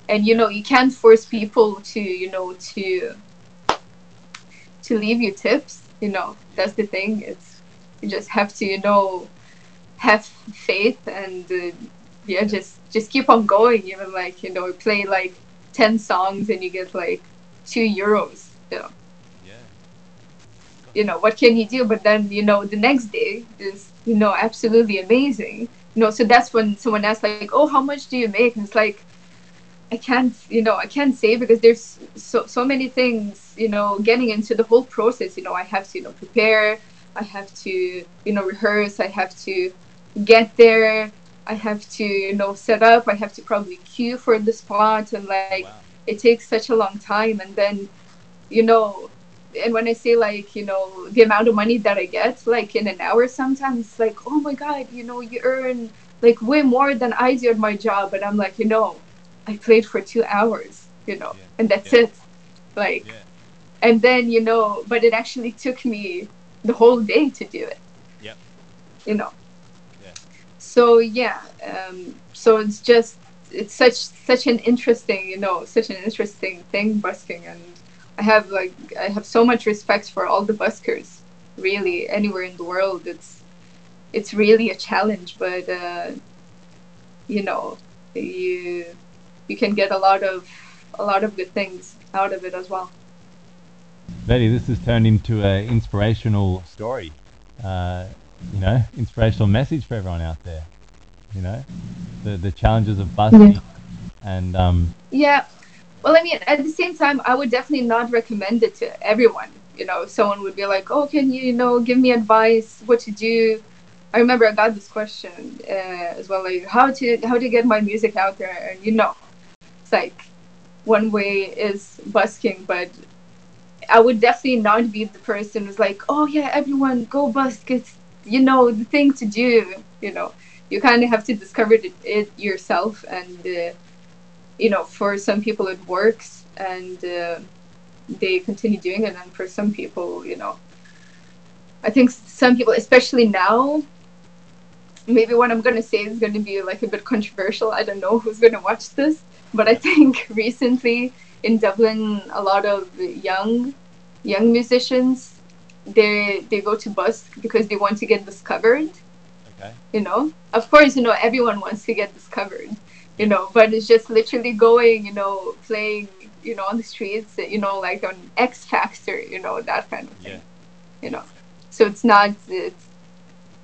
and you know you can't force people to you know to to leave you tips. You know, that's the thing. It's you just have to, you know, have faith and uh, yeah, just just keep on going. Even like you know, play like ten songs and you get like two euros. You know. You know what can you do? But then you know the next day is you know absolutely amazing. You know, so that's when someone asks like, "Oh, how much do you make?" And it's like, I can't, you know, I can't say because there's so so many things, you know, getting into the whole process. You know, I have to, you know, prepare. I have to, you know, rehearse. I have to get there. I have to, you know, set up. I have to probably queue for the spot, and like, Wow. it takes such a long time. And then, you know, and when I say like, you know, the amount of money that I get, like in an hour, sometimes it's like, oh my god, you know, you earn like way more than I do at my job, and I'm like, you know, I played for two hours, you know, Yeah. and that's Yeah. it. Like, Yeah. and then you know, but it actually took me the whole day to do it. Yep. You know. Yeah. So yeah, um, so it's just it's such such an interesting, you know, such an interesting thing busking, and I have like I have so much respect for all the buskers. Really, anywhere in the world, it's it's really a challenge, but uh, you know, you you can get a lot of a lot of good things out of it as well. Vetty, this has turned into an inspirational story. Uh, you know, inspirational message for everyone out there. You know, the the challenges of busking, and um, Yeah. Well, I mean, at the same time, I would definitely not recommend it to everyone. You know, someone would be like, "Oh, can you, you know, give me advice what to do?" I remember I got this question uh, as well, like how to how to get my music out there, and you know, it's like one way is busking, but I would definitely not be the person who's like, "Oh yeah, everyone go busk. It's you know the thing to do." You know, you kind of have to discover it, it yourself and. Uh, you know, for some people it works and uh, they continue doing it, and for some people, you know, I think some people, especially now, maybe what I'm gonna say is gonna be like a bit controversial. I don't know who's gonna watch this, but I think <laughs> recently in Dublin, a lot of young young musicians they they go to busk because they want to get discovered. Okay, you know? Of course you know everyone wants to get discovered you know but it's just literally going you know playing you know on the streets you know like on x factor you know that kind of thing yeah, you know so it's not it's,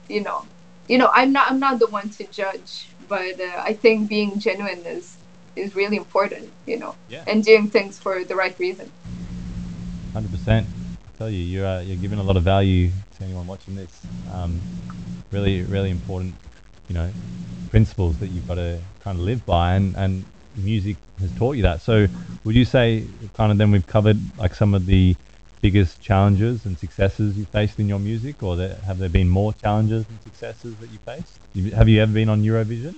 you know you know i'm not i'm not the one to judge but uh, i think being genuine is is really important you know yeah, and doing things for the right reason hundred percent. Tell you, you're uh, you're giving a lot of value to anyone watching this. Um, really, really important, you know, principles that you've got to kind of live by, and and music has taught you that. So, would you say, kind of, then we've covered like some of the biggest challenges and successes you faced in your music, or there, have there been more challenges and successes that you faced? Have you ever been on Eurovision?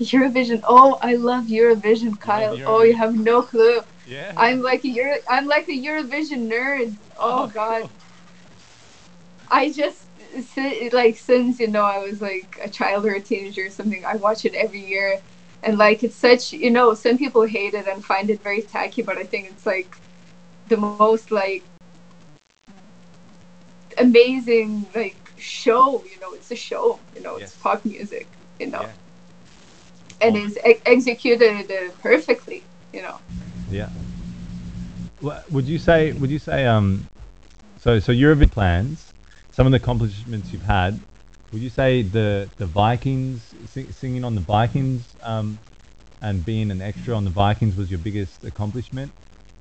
eurovision oh i love eurovision kyle oh you have no clue Yeah. I'm like a Euro, I'm like a Eurovision nerd. Oh, oh God, I just like since you know I was like a child or a teenager or something. I watch it every year, and like it's such you know some people hate it and find it very tacky, but I think it's like the most like amazing like show. You know, it's a show. You know, it's pop music. You know, Yeah. and it's e- executed uh, perfectly. You know. Yeah. Wha- Would you say? Would you say? Um. So so Eurovision plans. Some of the accomplishments you've had. Would you say the the Vikings sing, singing on the Vikings um, and being an extra on the Vikings was your biggest accomplishment,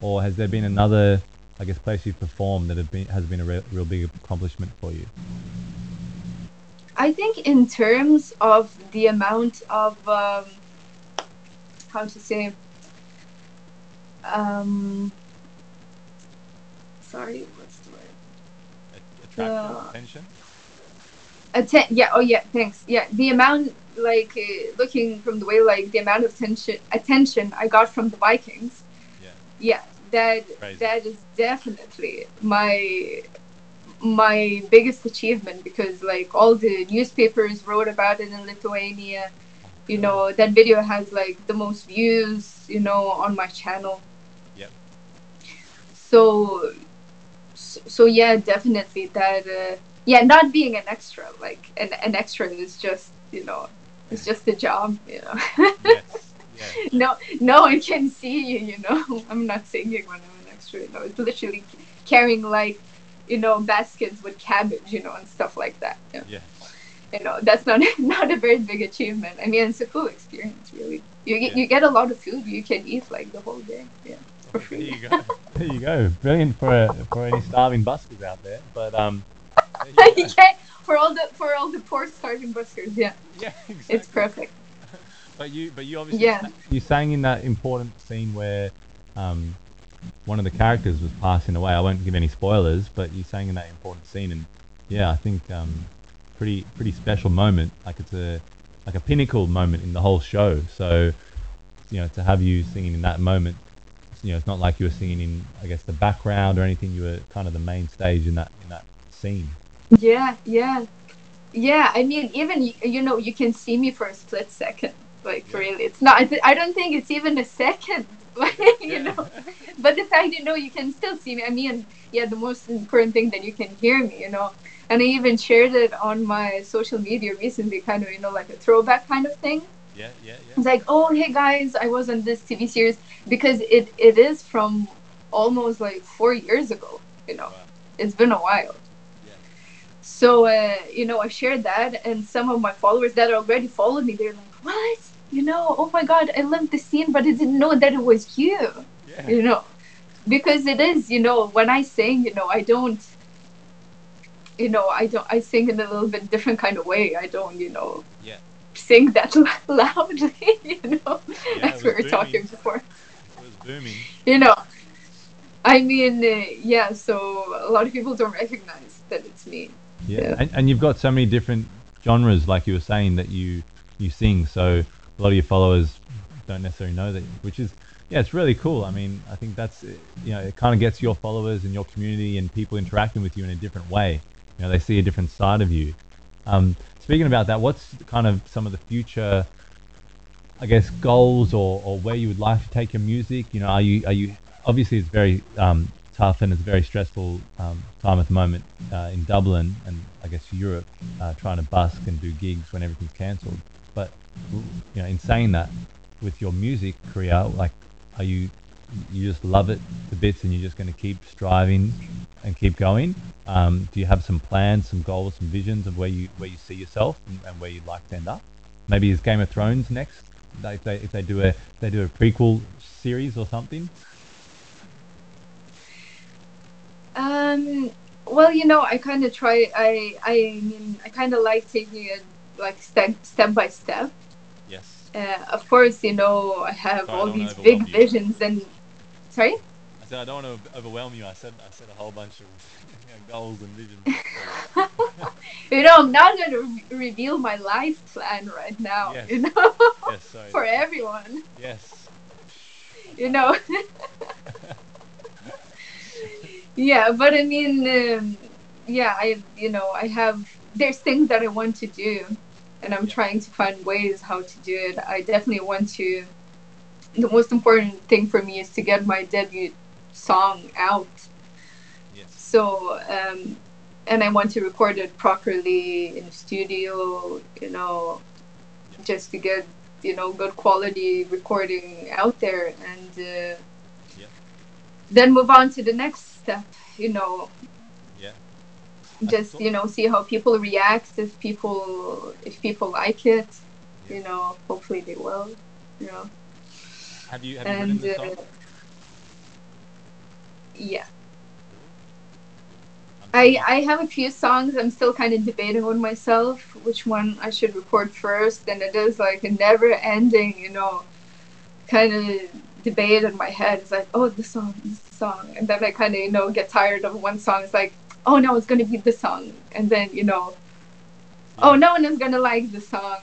or has there been another, I guess, place you've performed that been has been a real, real big accomplishment for you? I think in terms of the amount of um, how to say um sorry Uh, attention. Atten- yeah oh yeah thanks yeah the amount like uh, looking from the way like the amount of tension attention I got from the Vikings Yeah. yeah that Crazy. that is definitely my my biggest achievement because like all the newspapers wrote about it in Lithuania you know that video has like the most views you know on my channel Yep. so so yeah definitely that uh, yeah not being an extra like an, an extra is just you know it's just a job you know yes. <laughs> Yeah. no no one can see you you know <laughs> i'm not singing when i'm an extra you know it's literally carrying like you know baskets with cabbage you know and stuff like that you know, Yeah. you know that's not <laughs> not a very big achievement i mean it's a cool experience really you get Yeah. you get a lot of food you can eat like the whole day yeah for There you go. There you go. Brilliant for for any starving buskers out there. But um, there you <laughs> go. yeah, for all the for all the poor starving buskers yeah yeah, <laughs> exactly. it's perfect But you, but you obviously, Yeah. you sang in that important scene where um, one of the characters was passing away. I won't give any spoilers, but you sang in that important scene, and yeah, I think um, pretty pretty special moment. Like it's a like a pinnacle moment in the whole show. So you know, to have you singing in that moment, you know, it's not like you were singing in, I guess, the background or anything. You were kind of the main stage in that in that scene. Yeah, yeah, yeah. I mean, even you know, you can see me for a split second. Like Yeah. really, it's not. I don't think it's even a second. <laughs> Like you know, but the fact you know you can still see me. I mean, yeah, the most important thing that you can hear me. You know, and I even shared it on my social media recently, kind of you know like a throwback kind of thing. Yeah, yeah, It's like, oh hey guys, I was on this TV series because it it is from almost like four years ago. You know, Wow. it's been a while. Yeah. So uh, you know, I shared that, and some of my followers that already followed me, they're like, "What? You know? Oh my God, I loved the scene, but I didn't know that it was you." Yeah. You know, because it is. You know, when I sing, you know, I don't. You know, I don't. I sing in a little bit different kind of way. I don't. You know. Yeah. Sing that <laughs> loudly. You know, Yeah, it as we was were talking booming. before It was booming. you know i mean uh, yeah so a lot of people don't recognize that it's me Yeah, Yeah. And, and you've got so many different genres, like you were saying, that you you sing. So a lot of your followers don't necessarily know that, which is yeah, it's really cool. I mean, I think that's you know, it kind of gets your followers and your community and people interacting with you in a different way. You know, they see a different side of you. Um, speaking about that, what's kind of some of the future, I guess, goals or, or where you would like to take your music? You know, are you are you obviously it's very um, tough and it's a very stressful um, time at the moment uh, in Dublin and I guess Europe, uh, trying to busk and do gigs when everything's cancelled. But you know, in saying that, with your music career, like, are you you just love it to bits and you're just going to keep striving and keep going? Um, do you have some plans, some goals, some visions of where you where you see yourself and, and where you'd like to end up? Maybe is Game of Thrones next? If they if they do a they do a prequel series or something. um well you know i kind of try i i mean i kind of like taking it like step step by step Yes. uh, of course you know i have Sorry, all these big visions and sorry I said I don't want to overwhelm you. I said I said a whole bunch of <laughs> you know, goals and visions. <laughs> you know i'm not going to re- reveal my life plan right now Yes. you know yes, sorry. <laughs> for everyone Yes. you know yeah but i mean um, yeah i you know i have there's things that i want to do and i'm Yeah. trying to find ways how to do it i definitely want to the most important thing for me is to get my debut song out Yes. so um and i want to record it properly in studio you know Yeah. just to get you know good quality recording out there and uh, Yeah. then move on to the next step you know Yeah. just cool. you know see how people react if people if people like it Yeah. you know hopefully they will you know Have you have you and written the uh, song? Yeah I, I have a few songs I'm still kind of debating with myself which one I should record first, and it is like a never ending, you know, kind of debate in my head. It's like, oh, this song, this song, and then I kind of you know get tired of one song. It's like, oh no, it's gonna be this song, and then you know, oh no one is gonna like the song,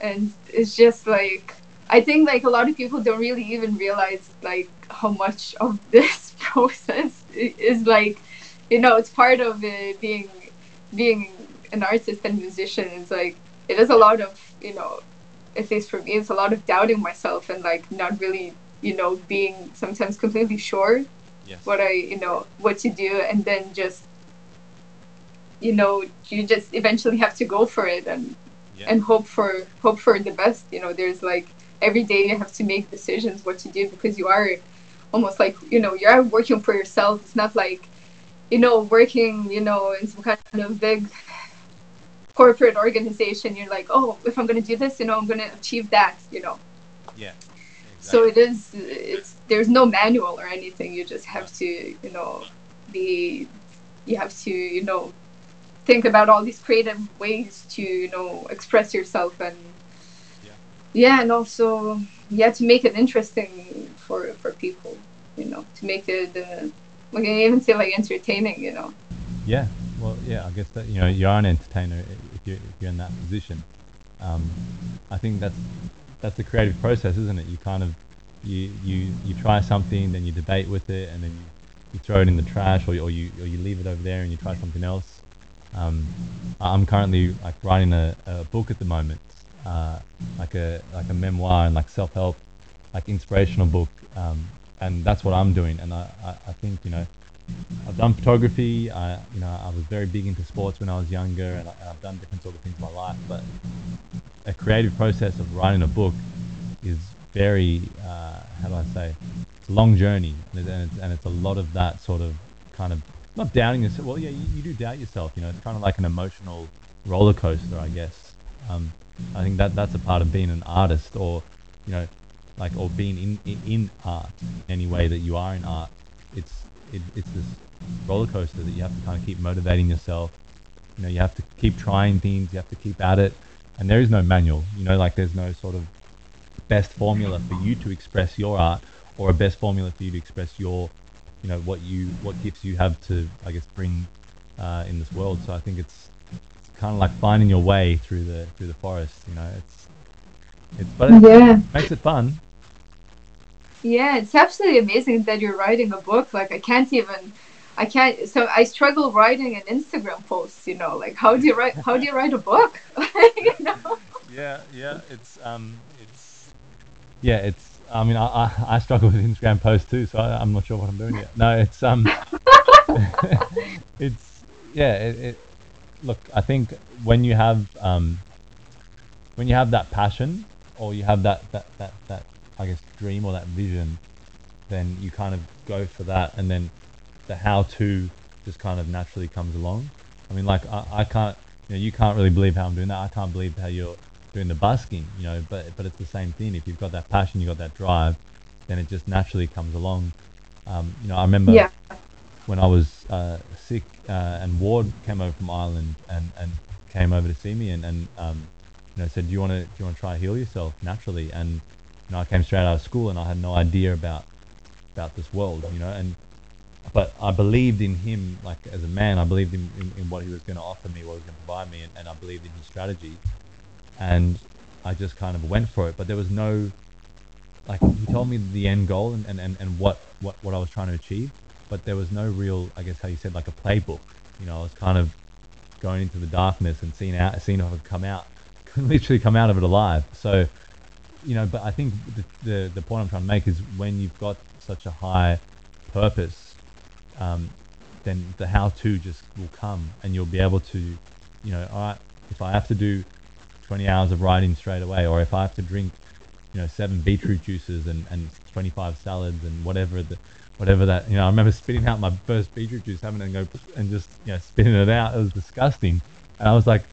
and it's just like I think like a lot of people don't really even realize like how much of <laughs> this process is like you know it's part of uh, being being an artist and musician it's like it is a lot of you know at least for me it's a lot of doubting myself and like not really you know being sometimes completely sure Yes. what I you know what to do, and then just you know you just eventually have to go for it and Yeah. and hope for hope for the best. You know, there's like every day you have to make decisions what to do because you are almost like you know you are working for yourself. It's not like you know working you know in some kind of big corporate organization. You're like, oh, if I'm gonna do this, you know, I'm gonna achieve that. You know. yeah. So it is. It's there's no manual or anything. You just have to, you know, be. You have to, you know, think about all these creative ways to, you know, express yourself and. Yeah. Yeah, and also yeah to make it interesting for for people, you know, to make it. Uh, like I even say like entertaining, you know. Yeah, well, yeah, I guess that you know you're an entertainer if you're, if you're in that position. Um, I think that's that's the creative process, isn't it? You kind of you you you try something, then you debate with it, and then you, you throw it in the trash, or, you- or you or you leave it over there and you try something else. Um, I'm currently like writing a, a book at the moment, uh, like a like a memoir and like self help, like inspirational book, um, and that's what I'm doing. And I, I, I think you know I've done photography. I, you know, I was very big into sports when I was younger, and, I, I've done different sort of things in my life. But a creative process of writing a book is very, uh, how do I say, it's a long journey, and, it's, and it's a lot of that sort of kind of not doubting yourself. Well, yeah, you, you do doubt yourself. You know, it's kind of like an emotional roller coaster, I guess. Um, I think that that's a part of being an artist, or you know, like or being in in, in art any way that you are in art. It's it, it's this roller coaster that you have to kind of keep motivating yourself. You know, you have to keep trying things. You have to keep at it, and there is no manual. You know, like there's no sort of best formula for you to express your art, or a best formula for you to express your, you know, what you what gifts you have to, I guess, bring uh, in this world. So I think it's it's kind of like finding your way through the through the forest. You know, it's it's but it Yeah. makes it fun. Yeah, it's absolutely amazing that you're writing a book. Like I can't even I can't so I struggle writing an Instagram post, you know, like how do you write how do you write a book? <laughs> you know? Yeah, yeah, it's um, it's yeah, it's. I mean, I, I, I struggle with Instagram posts too, so I, I'm not sure what I'm doing yet. No, it's um, <laughs> it's yeah. It, it look, I think when you have um, when you have that passion or you have that that that that I guess dream or that vision, then you kind of go for that, and then the how to just kind of naturally comes along. I mean, like I, I can't, you know, you can't really believe how I'm doing that. I can't believe how you're doing the busking, you know, but but it's the same thing. If you've got that passion, you've got that drive, then it just naturally comes along. Um, you know, I remember Yeah. when I was uh, sick uh, and Ward came over from Ireland and, and came over to see me and, and um, you know said, do you want to do you want to try heal yourself naturally? And you know, I came straight out of school and I had no idea about about this world, you know, and but I believed in him, like as a man, I believed in, in, in what he was going to offer me, what he was going to provide me, and, and I believed in his strategy, and I just kind of went for it. But there was no, like he told me the end goal and, and, and, and what, what, what I was trying to achieve, but there was no real, I guess how you said, like a playbook. You know, I was kind of going into the darkness and seeing out, seeing if I could come out, <laughs> literally come out of it alive. So, you know, but I think the, the, the point I'm trying to make is when you've got such a high purpose, um, then the how-to just will come, and you'll be able to, you know, all right, if I have to do 20 hours of writing straight away, or if I have to drink, you know, seven beetroot juices and, and 25 salads and whatever the, whatever that, you know, I remember spitting out my first beetroot juice, having to go and just, you know, spitting it out. It was disgusting, and I was like,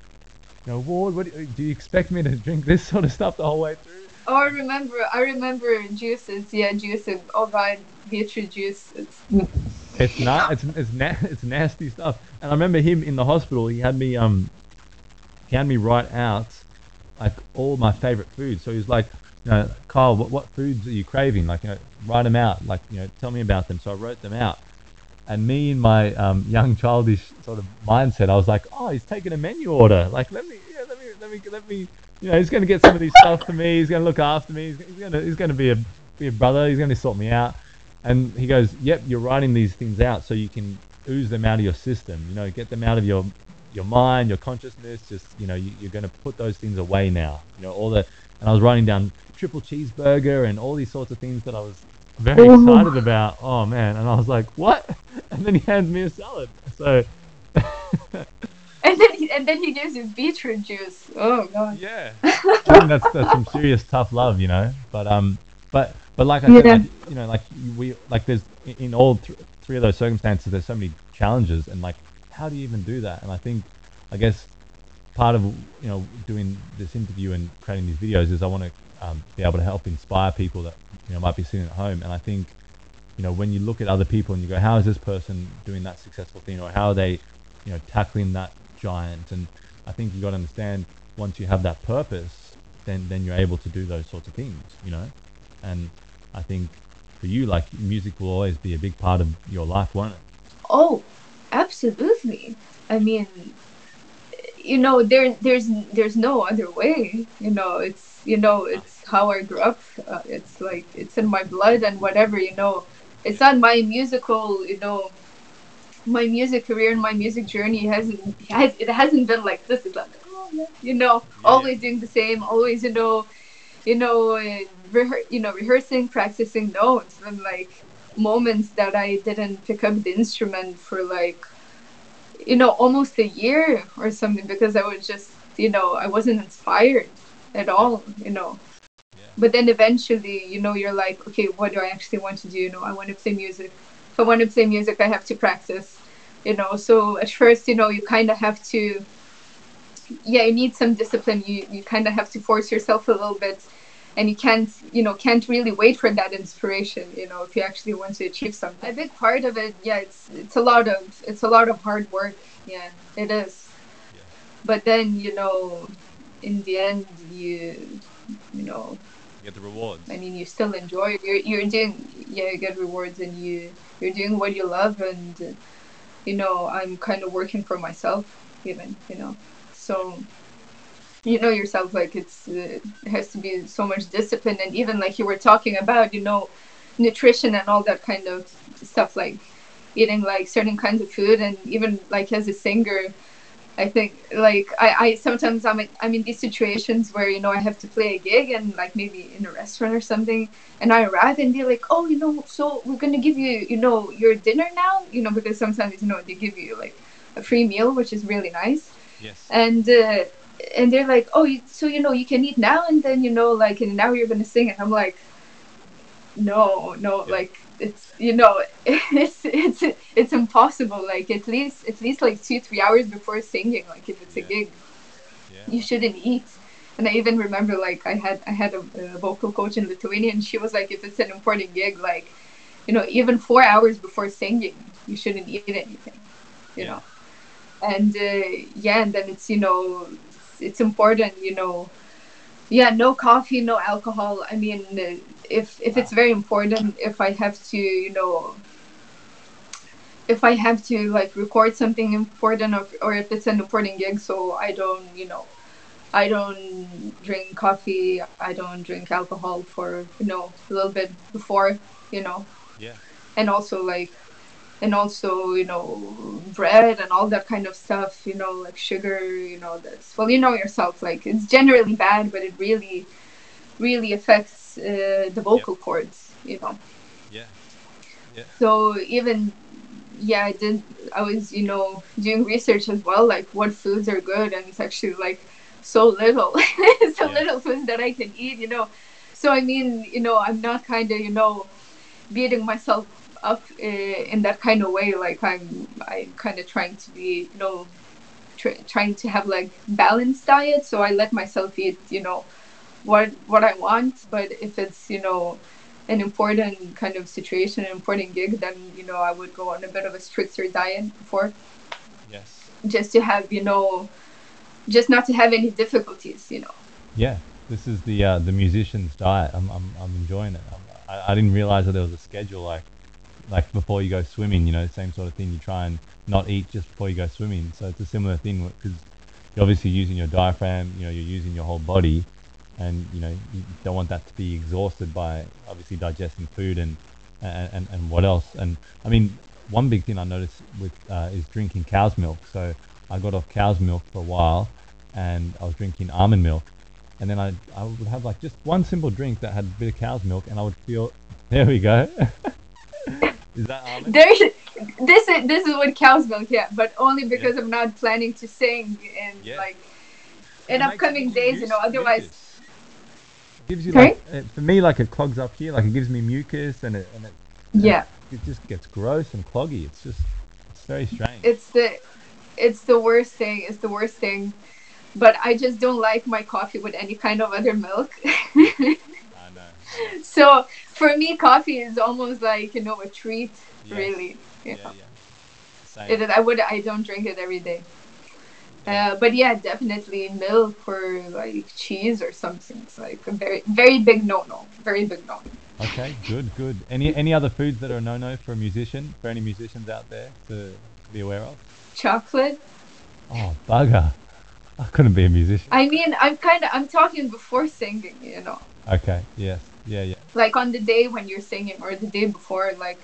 know, Ward, what do you, expect me to drink this sort of stuff the whole way through? Oh, I remember. I remember juices. Yeah, juices. Oh God, beetroot juice. It's It's not. It's it's na- <laughs> it's nasty stuff. And I remember him in the hospital. He had me um, he had me write out like all my favorite foods. So he was like, you know, Kyle, what, what foods are you craving? Like, you know, write them out. Like, you know, tell me about them. So I wrote them out. And me in my um, young childish sort of mindset, I was like, oh, he's taking a menu order. Like, let me, yeah, let me, let me, let me, you know, he's going to get some of these stuff for me. He's going to look after me. He's, going to, he's going to be a, be a brother. He's going to sort me out. And he goes, yep, you're writing these things out so you can ooze them out of your system. You know, get them out of your your mind, your consciousness. Just you know, you, you're going to put those things away now. You know, all the. And I was writing down triple cheeseburger and all these sorts of things that I was very Ooh. excited about. Oh man! And I was like, what? <laughs> And then he hands me a salad. So. and then he, and then he gives you beetroot juice. Oh god. Yeah. I think that's that's some serious tough love, you know. But um, but but like I yeah. said, like, you know, like we like there's in all th- three of those circumstances, there's so many challenges, and like, how do you even do that? And I think, I guess, part of you know doing this interview and creating these videos is I want to um, be able to help inspire people that you know might be sitting at home. And I think, you know, when you look at other people and you go, how is this person doing that successful thing, or how are they, you know, tackling that giant? And I think you got to understand once you have that purpose, then then you're able to do those sorts of things, you know. And I think for you, like music will always be a big part of your life, won't it? Oh, absolutely. I mean, you know, there there's there's no other way. You know, it's you know it's how I grew up. Uh, it's like it's in my blood and whatever. You know, it's not my musical. You know, my music career and my music journey hasn't has it hasn't been like this. It's like oh, yeah. you know, yeah. always doing the same, always you know, you know, rehe- you know, rehearsing, practicing notes, and like moments that I didn't pick up the instrument for like, you know, almost a year or something because I was just, you know, I wasn't inspired at all, you know. Yeah. But then eventually, you know, you're like, okay, what do I actually want to do? You know, I want to play music. If I want to play music, I have to practice, you know. So at first, you know, you kind of have to, yeah, you need some discipline. You you kind of have to force yourself a little bit and you can't you know can't really wait for that inspiration you know if you actually want to achieve something. A big part of it yeah it's it's a lot of it's a lot of hard work yeah it is. Yeah. but then you know in the end you you know you get the rewards. I mean you still enjoy you're, you're doing yeah you get rewards and you you're doing what you love and you know i'm kind of working for myself even you know. So you know yourself like it's uh, it has to be so much discipline. And even like you were talking about you know nutrition and all that kind of stuff like eating like certain kinds of food. And even like as a singer I think like I, I sometimes I'm I'm in these situations where you know I have to play a gig and like maybe in a restaurant or something. And I arrive and they're like oh you know so we're gonna give you you know your dinner now? You know because sometimes you know they give you like a free meal which is really nice. Yes. And uh, and they're like, oh, so you know, you can eat now, and then you know, like, and now you're gonna sing, and I'm like, no, no, yeah. like it's you know, <laughs> it's it's it's impossible. Like at least at least like two three hours before singing, like if it's yeah. a gig, yeah. you shouldn't eat. And I even remember like I had I had a, a vocal coach in Lithuania, and she was like, if it's an important gig, like, you know, even four hours before singing, you shouldn't eat anything, you know and uh, yeah and then it's you know it's important you know. Yeah no coffee no alcohol. I mean if if it's very important if i have to you know if i have to like record something important or, or if it's an important gig so i don't you know i don't drink coffee i don't drink alcohol for you know a little bit before you know. Yeah. And also like and also you know bread and all that kind of stuff you know like sugar you know this well you know yourself like it's generally bad but it really really affects uh, the vocal yep. cords you know yeah yeah so even yeah i did i was you know doing research as well like what foods are good and it's actually like so little <laughs> so yeah. little foods that i can eat you know so i mean you know i'm not kind of you know beating myself up uh, in that kind of way like i'm i'm kind of trying to be you know tr- trying to have like balanced diet so i let myself eat you know what what i want but if it's you know an important kind of situation an important gig then you know i would go on a bit of a stricter diet before. Yes. Just to have you know just not to have any difficulties you know. Yeah. This is the uh, the musician's diet. I'm i'm, I'm enjoying it. I'm, I, I didn't realize that there was a schedule like like before you go swimming, you know, same sort of thing. You try and not eat just before you go swimming. So it's a similar thing because you're obviously using your diaphragm, you know, you're using your whole body, and you know you don't want that to be exhausted by obviously digesting food and and, and, and what else. And I mean, one big thing I noticed with uh, is drinking cow's milk. So I got off cow's milk for a while, and I was drinking almond milk, and then I I would have like just one simple drink that had a bit of cow's milk, and I would feel <laughs> There we go. <laughs> is that almond? There, this is this is what cow's milk, yeah, but only because I'm not planning to sing in Yeah. like in upcoming days, you know. Otherwise, mucus. It gives you Sorry? like it, for me like it clogs up here, like it gives me mucus and it and it, yeah, it just gets gross and cloggy. It's just it's very strange. it's the it's the worst thing. It's the worst thing. But I just don't like my coffee with any kind of other milk. <laughs> I know. so for me, coffee is almost like you know a treat, Yes. really. Yeah, yeah. It, I would I don't drink it every day. Uh, but yeah, definitely milk or like cheese or something. It's like a very very big no no. Very big no. Okay, good, good. Any any other foods that are no no for a musician? For any musicians out there to be aware of? Chocolate. Oh bugger! I couldn't be a musician. I mean, I'm kind of I'm talking before singing. You know, Okay, yes, yeah, yeah. like on the day when you're singing or the day before, like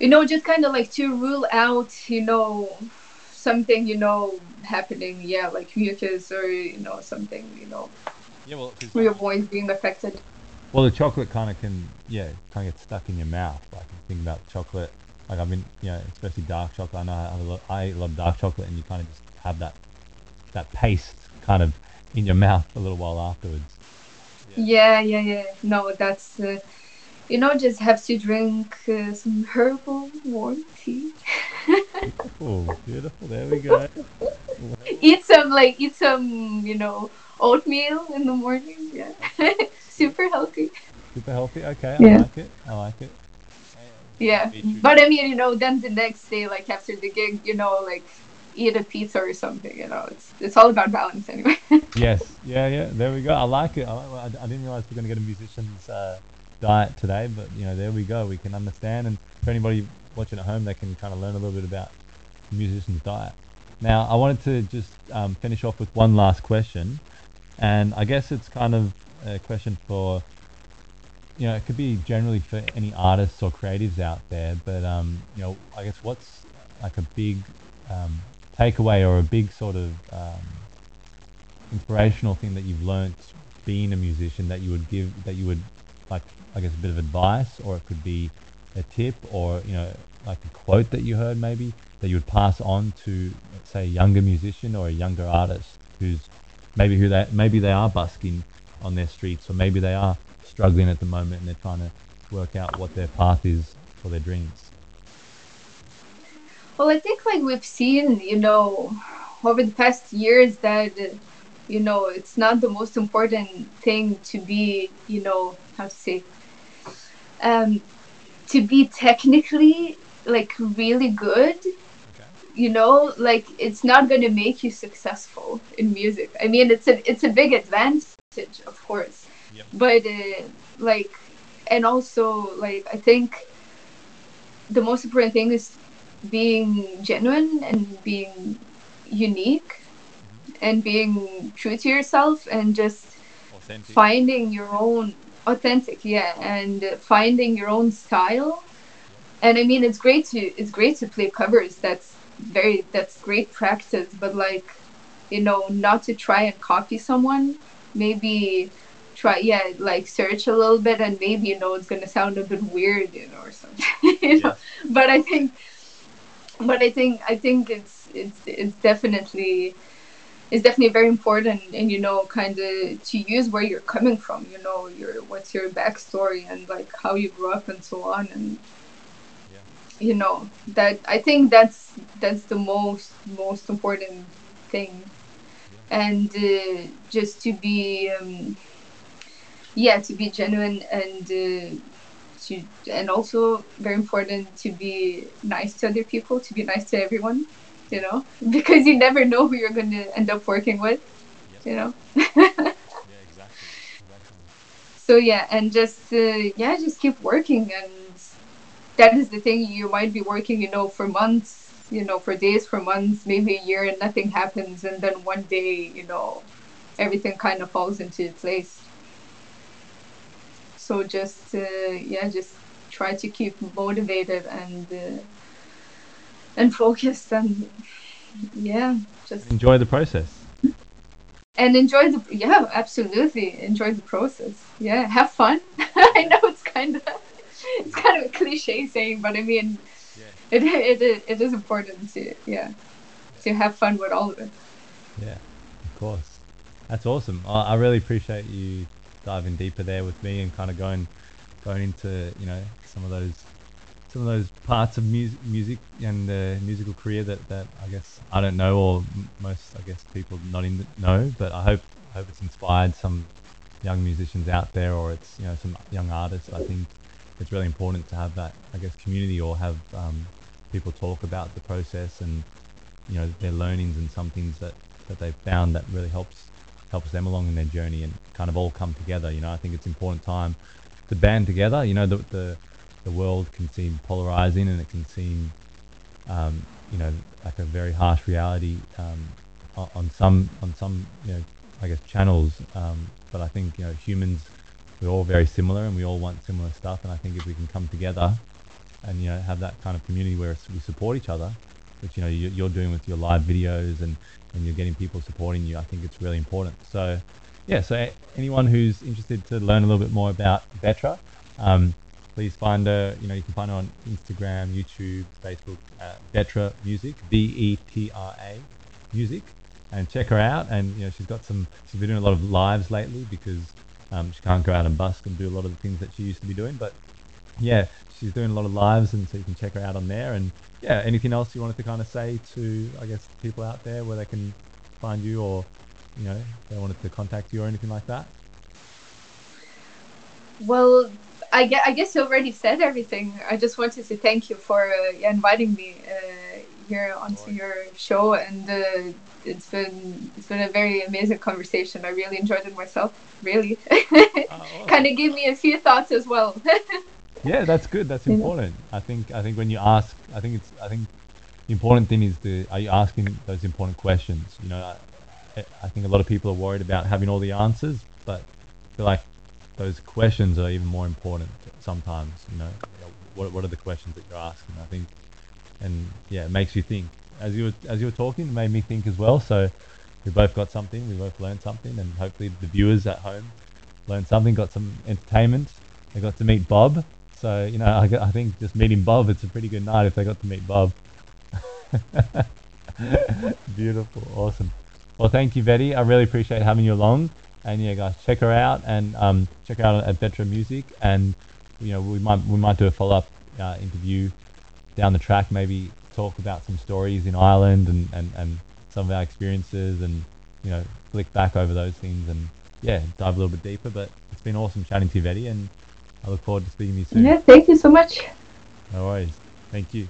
you know, just kind of like to rule out, you know, something you know happening. Yeah, like mucus or you know something. You know, Yeah, well, your voice being affected. well, the chocolate kind of can, yeah, kind of get stuck in your mouth. Like think about chocolate. Like I've been, you know, especially dark chocolate. I know I love, I love dark chocolate, and you kind of just have that that paste kind of in your <laughs> mouth a little while afterwards. Yeah, yeah, yeah. No, that's uh, you know, just have to drink uh, some herbal warm tea. <laughs> Oh, beautiful. There we go. <laughs> eat some like eat some, you know, oatmeal in the morning. Yeah, <laughs> super healthy. Super healthy. Okay, I Yeah. like it. I like it. Yeah, but I mean, you know, then the next day, like after the gig, you know, like eat a pizza or something. You know, it's it's all about balance anyway. <laughs> Yes, yeah, yeah. There we go. I like it. I, I, I didn't realize we are going to get a musician's uh, diet today, but you know, there we go. We can understand, and for anybody watching at home, they can kind of learn a little bit about the musician's diet. Now, I wanted to just um, finish off with one last question, and I guess it's kind of a question for, you know, it could be generally for any artists or creatives out there, but um, you know, I guess what's like a big um, takeaway or a big sort of um, inspirational thing that you've learnt being a musician that you would give that you would like I guess a bit of advice or it could be a tip or you know like a quote that you heard maybe that you would pass on to say a younger musician or a younger artist who's maybe who they maybe they are busking on their streets or maybe they are struggling at the moment and they're trying to work out what their path is for their dreams. Well, I think like we've seen, you know, over the past years that, you know, it's not the most important thing to be, you know, how to say, um, to be technically like really good. You know, like it's not gonna make you successful in music. I mean, it's a it's a big advantage, of course, Yep. but uh, like, and also like I think the most important thing is being genuine and being unique and being true to yourself and just Authentic. finding your own authentic yeah and finding your own style. And i mean it's great to it's great to play covers. That's very that's great practice but like you know not to try and copy someone. Maybe try yeah like search a little bit and maybe you know it's gonna sound a bit weird you know or something <laughs> you know. But i think but i think i think it's it's it's definitely it's definitely very important and you know kind of to use where you're coming from you know your what's your backstory and like how you grew up and so on and Yeah. you know that i think that's that's the most most important thing and uh, just to be um, yeah to be genuine and uh, to and also very important to be nice to other people to be nice to everyone you know <laughs> because you never know who you're going to end up working with you know <laughs> Yeah, exactly. exactly. so yeah and just uh, yeah just keep working and that is the thing you might be working you know for months you know for days for months maybe a year and nothing happens and then one day you know everything kind of falls into place so just uh, yeah just try to keep motivated and uh, and focused and yeah just Enjoy the process. and enjoy the yeah absolutely enjoy the process yeah have fun <laughs> i know it's kind kind of. It's kind of a cliche saying, but I mean, Yeah. it, it it is important to yeah to have fun with all of it. Yeah, of course. That's awesome. I, I really appreciate you diving deeper there with me and kind of going going into you know some of those some of those parts of music music and the musical career that, that I guess I don't know or most I guess people not in know, but I hope I hope it's inspired some young musicians out there or it's you know some young artists. I think it's really important to have that I guess community or have um, people talk about the process and you know their learnings and some things that that they've found that really helps helps them along in their journey and kind of all come together. You know, I think it's important time to band together. You know, the the, the world can seem polarizing and it can seem um, you know like a very harsh reality um, on some on some you know I guess channels. Um, but I think you know humans we're all very similar and we all want similar stuff. And I think if we can come together and you know have that kind of community where we support each other, you know you- you're doing with your live videos and and you're getting people supporting you, I think it's really important. So yeah, so anyone who's interested to learn a little bit more about Vetra, um, please find her. You know, you can find her on Instagram, YouTube, Facebook, uh, Vetra Music, V-E-T-R-A Music, and check her out. And you know, she's got some. She's been doing a lot of lives lately because um, she can't go out and busk and do a lot of the things that she used to be doing. But yeah, she's doing a lot of lives, and so you can check her out on there. And yeah, anything else you wanted to kind of say to, I guess, people out there where they can find you, or you know, they wanted to contact you or anything like that. Well, I guess, I guess you already said everything. I just wanted to thank you for uh, inviting me uh, here onto your show, and uh, it's been it's been a very amazing conversation. I really enjoyed it myself. Really, <laughs> kind of gave me a few thoughts as well. <laughs> Yeah, that's good. That's important. I think. I think when you ask, I think it's. I think the important thing is the. Are you asking those important questions? You know, I, I think a lot of people are worried about having all the answers, but I feel like those questions are even more important sometimes. You know, what what are the questions that you're asking? I think, and yeah, it makes you think. As you were as you were talking, it made me think as well. So we both got something. We both learned something, and hopefully the viewers at home learned something, got some entertainment. They got to meet Bob. So, you know, I, I think just meeting Bob, it's a pretty good night if they got to meet Bob. <laughs> Beautiful. Awesome. Well, thank you, Vetty. I really appreciate having you along. And yeah, guys, check her out and um, check her out at Vetra Music. And, you know, we might, we might do a follow up uh, interview down the track, maybe talk about some stories in Ireland and, and, and some of our experiences and, you know, flick back over those things and, yeah, dive a little bit deeper. But it's been awesome chatting to you, Vetty, and I look forward to speaking to you soon. yeah, thank you so much. No worries. Thank you.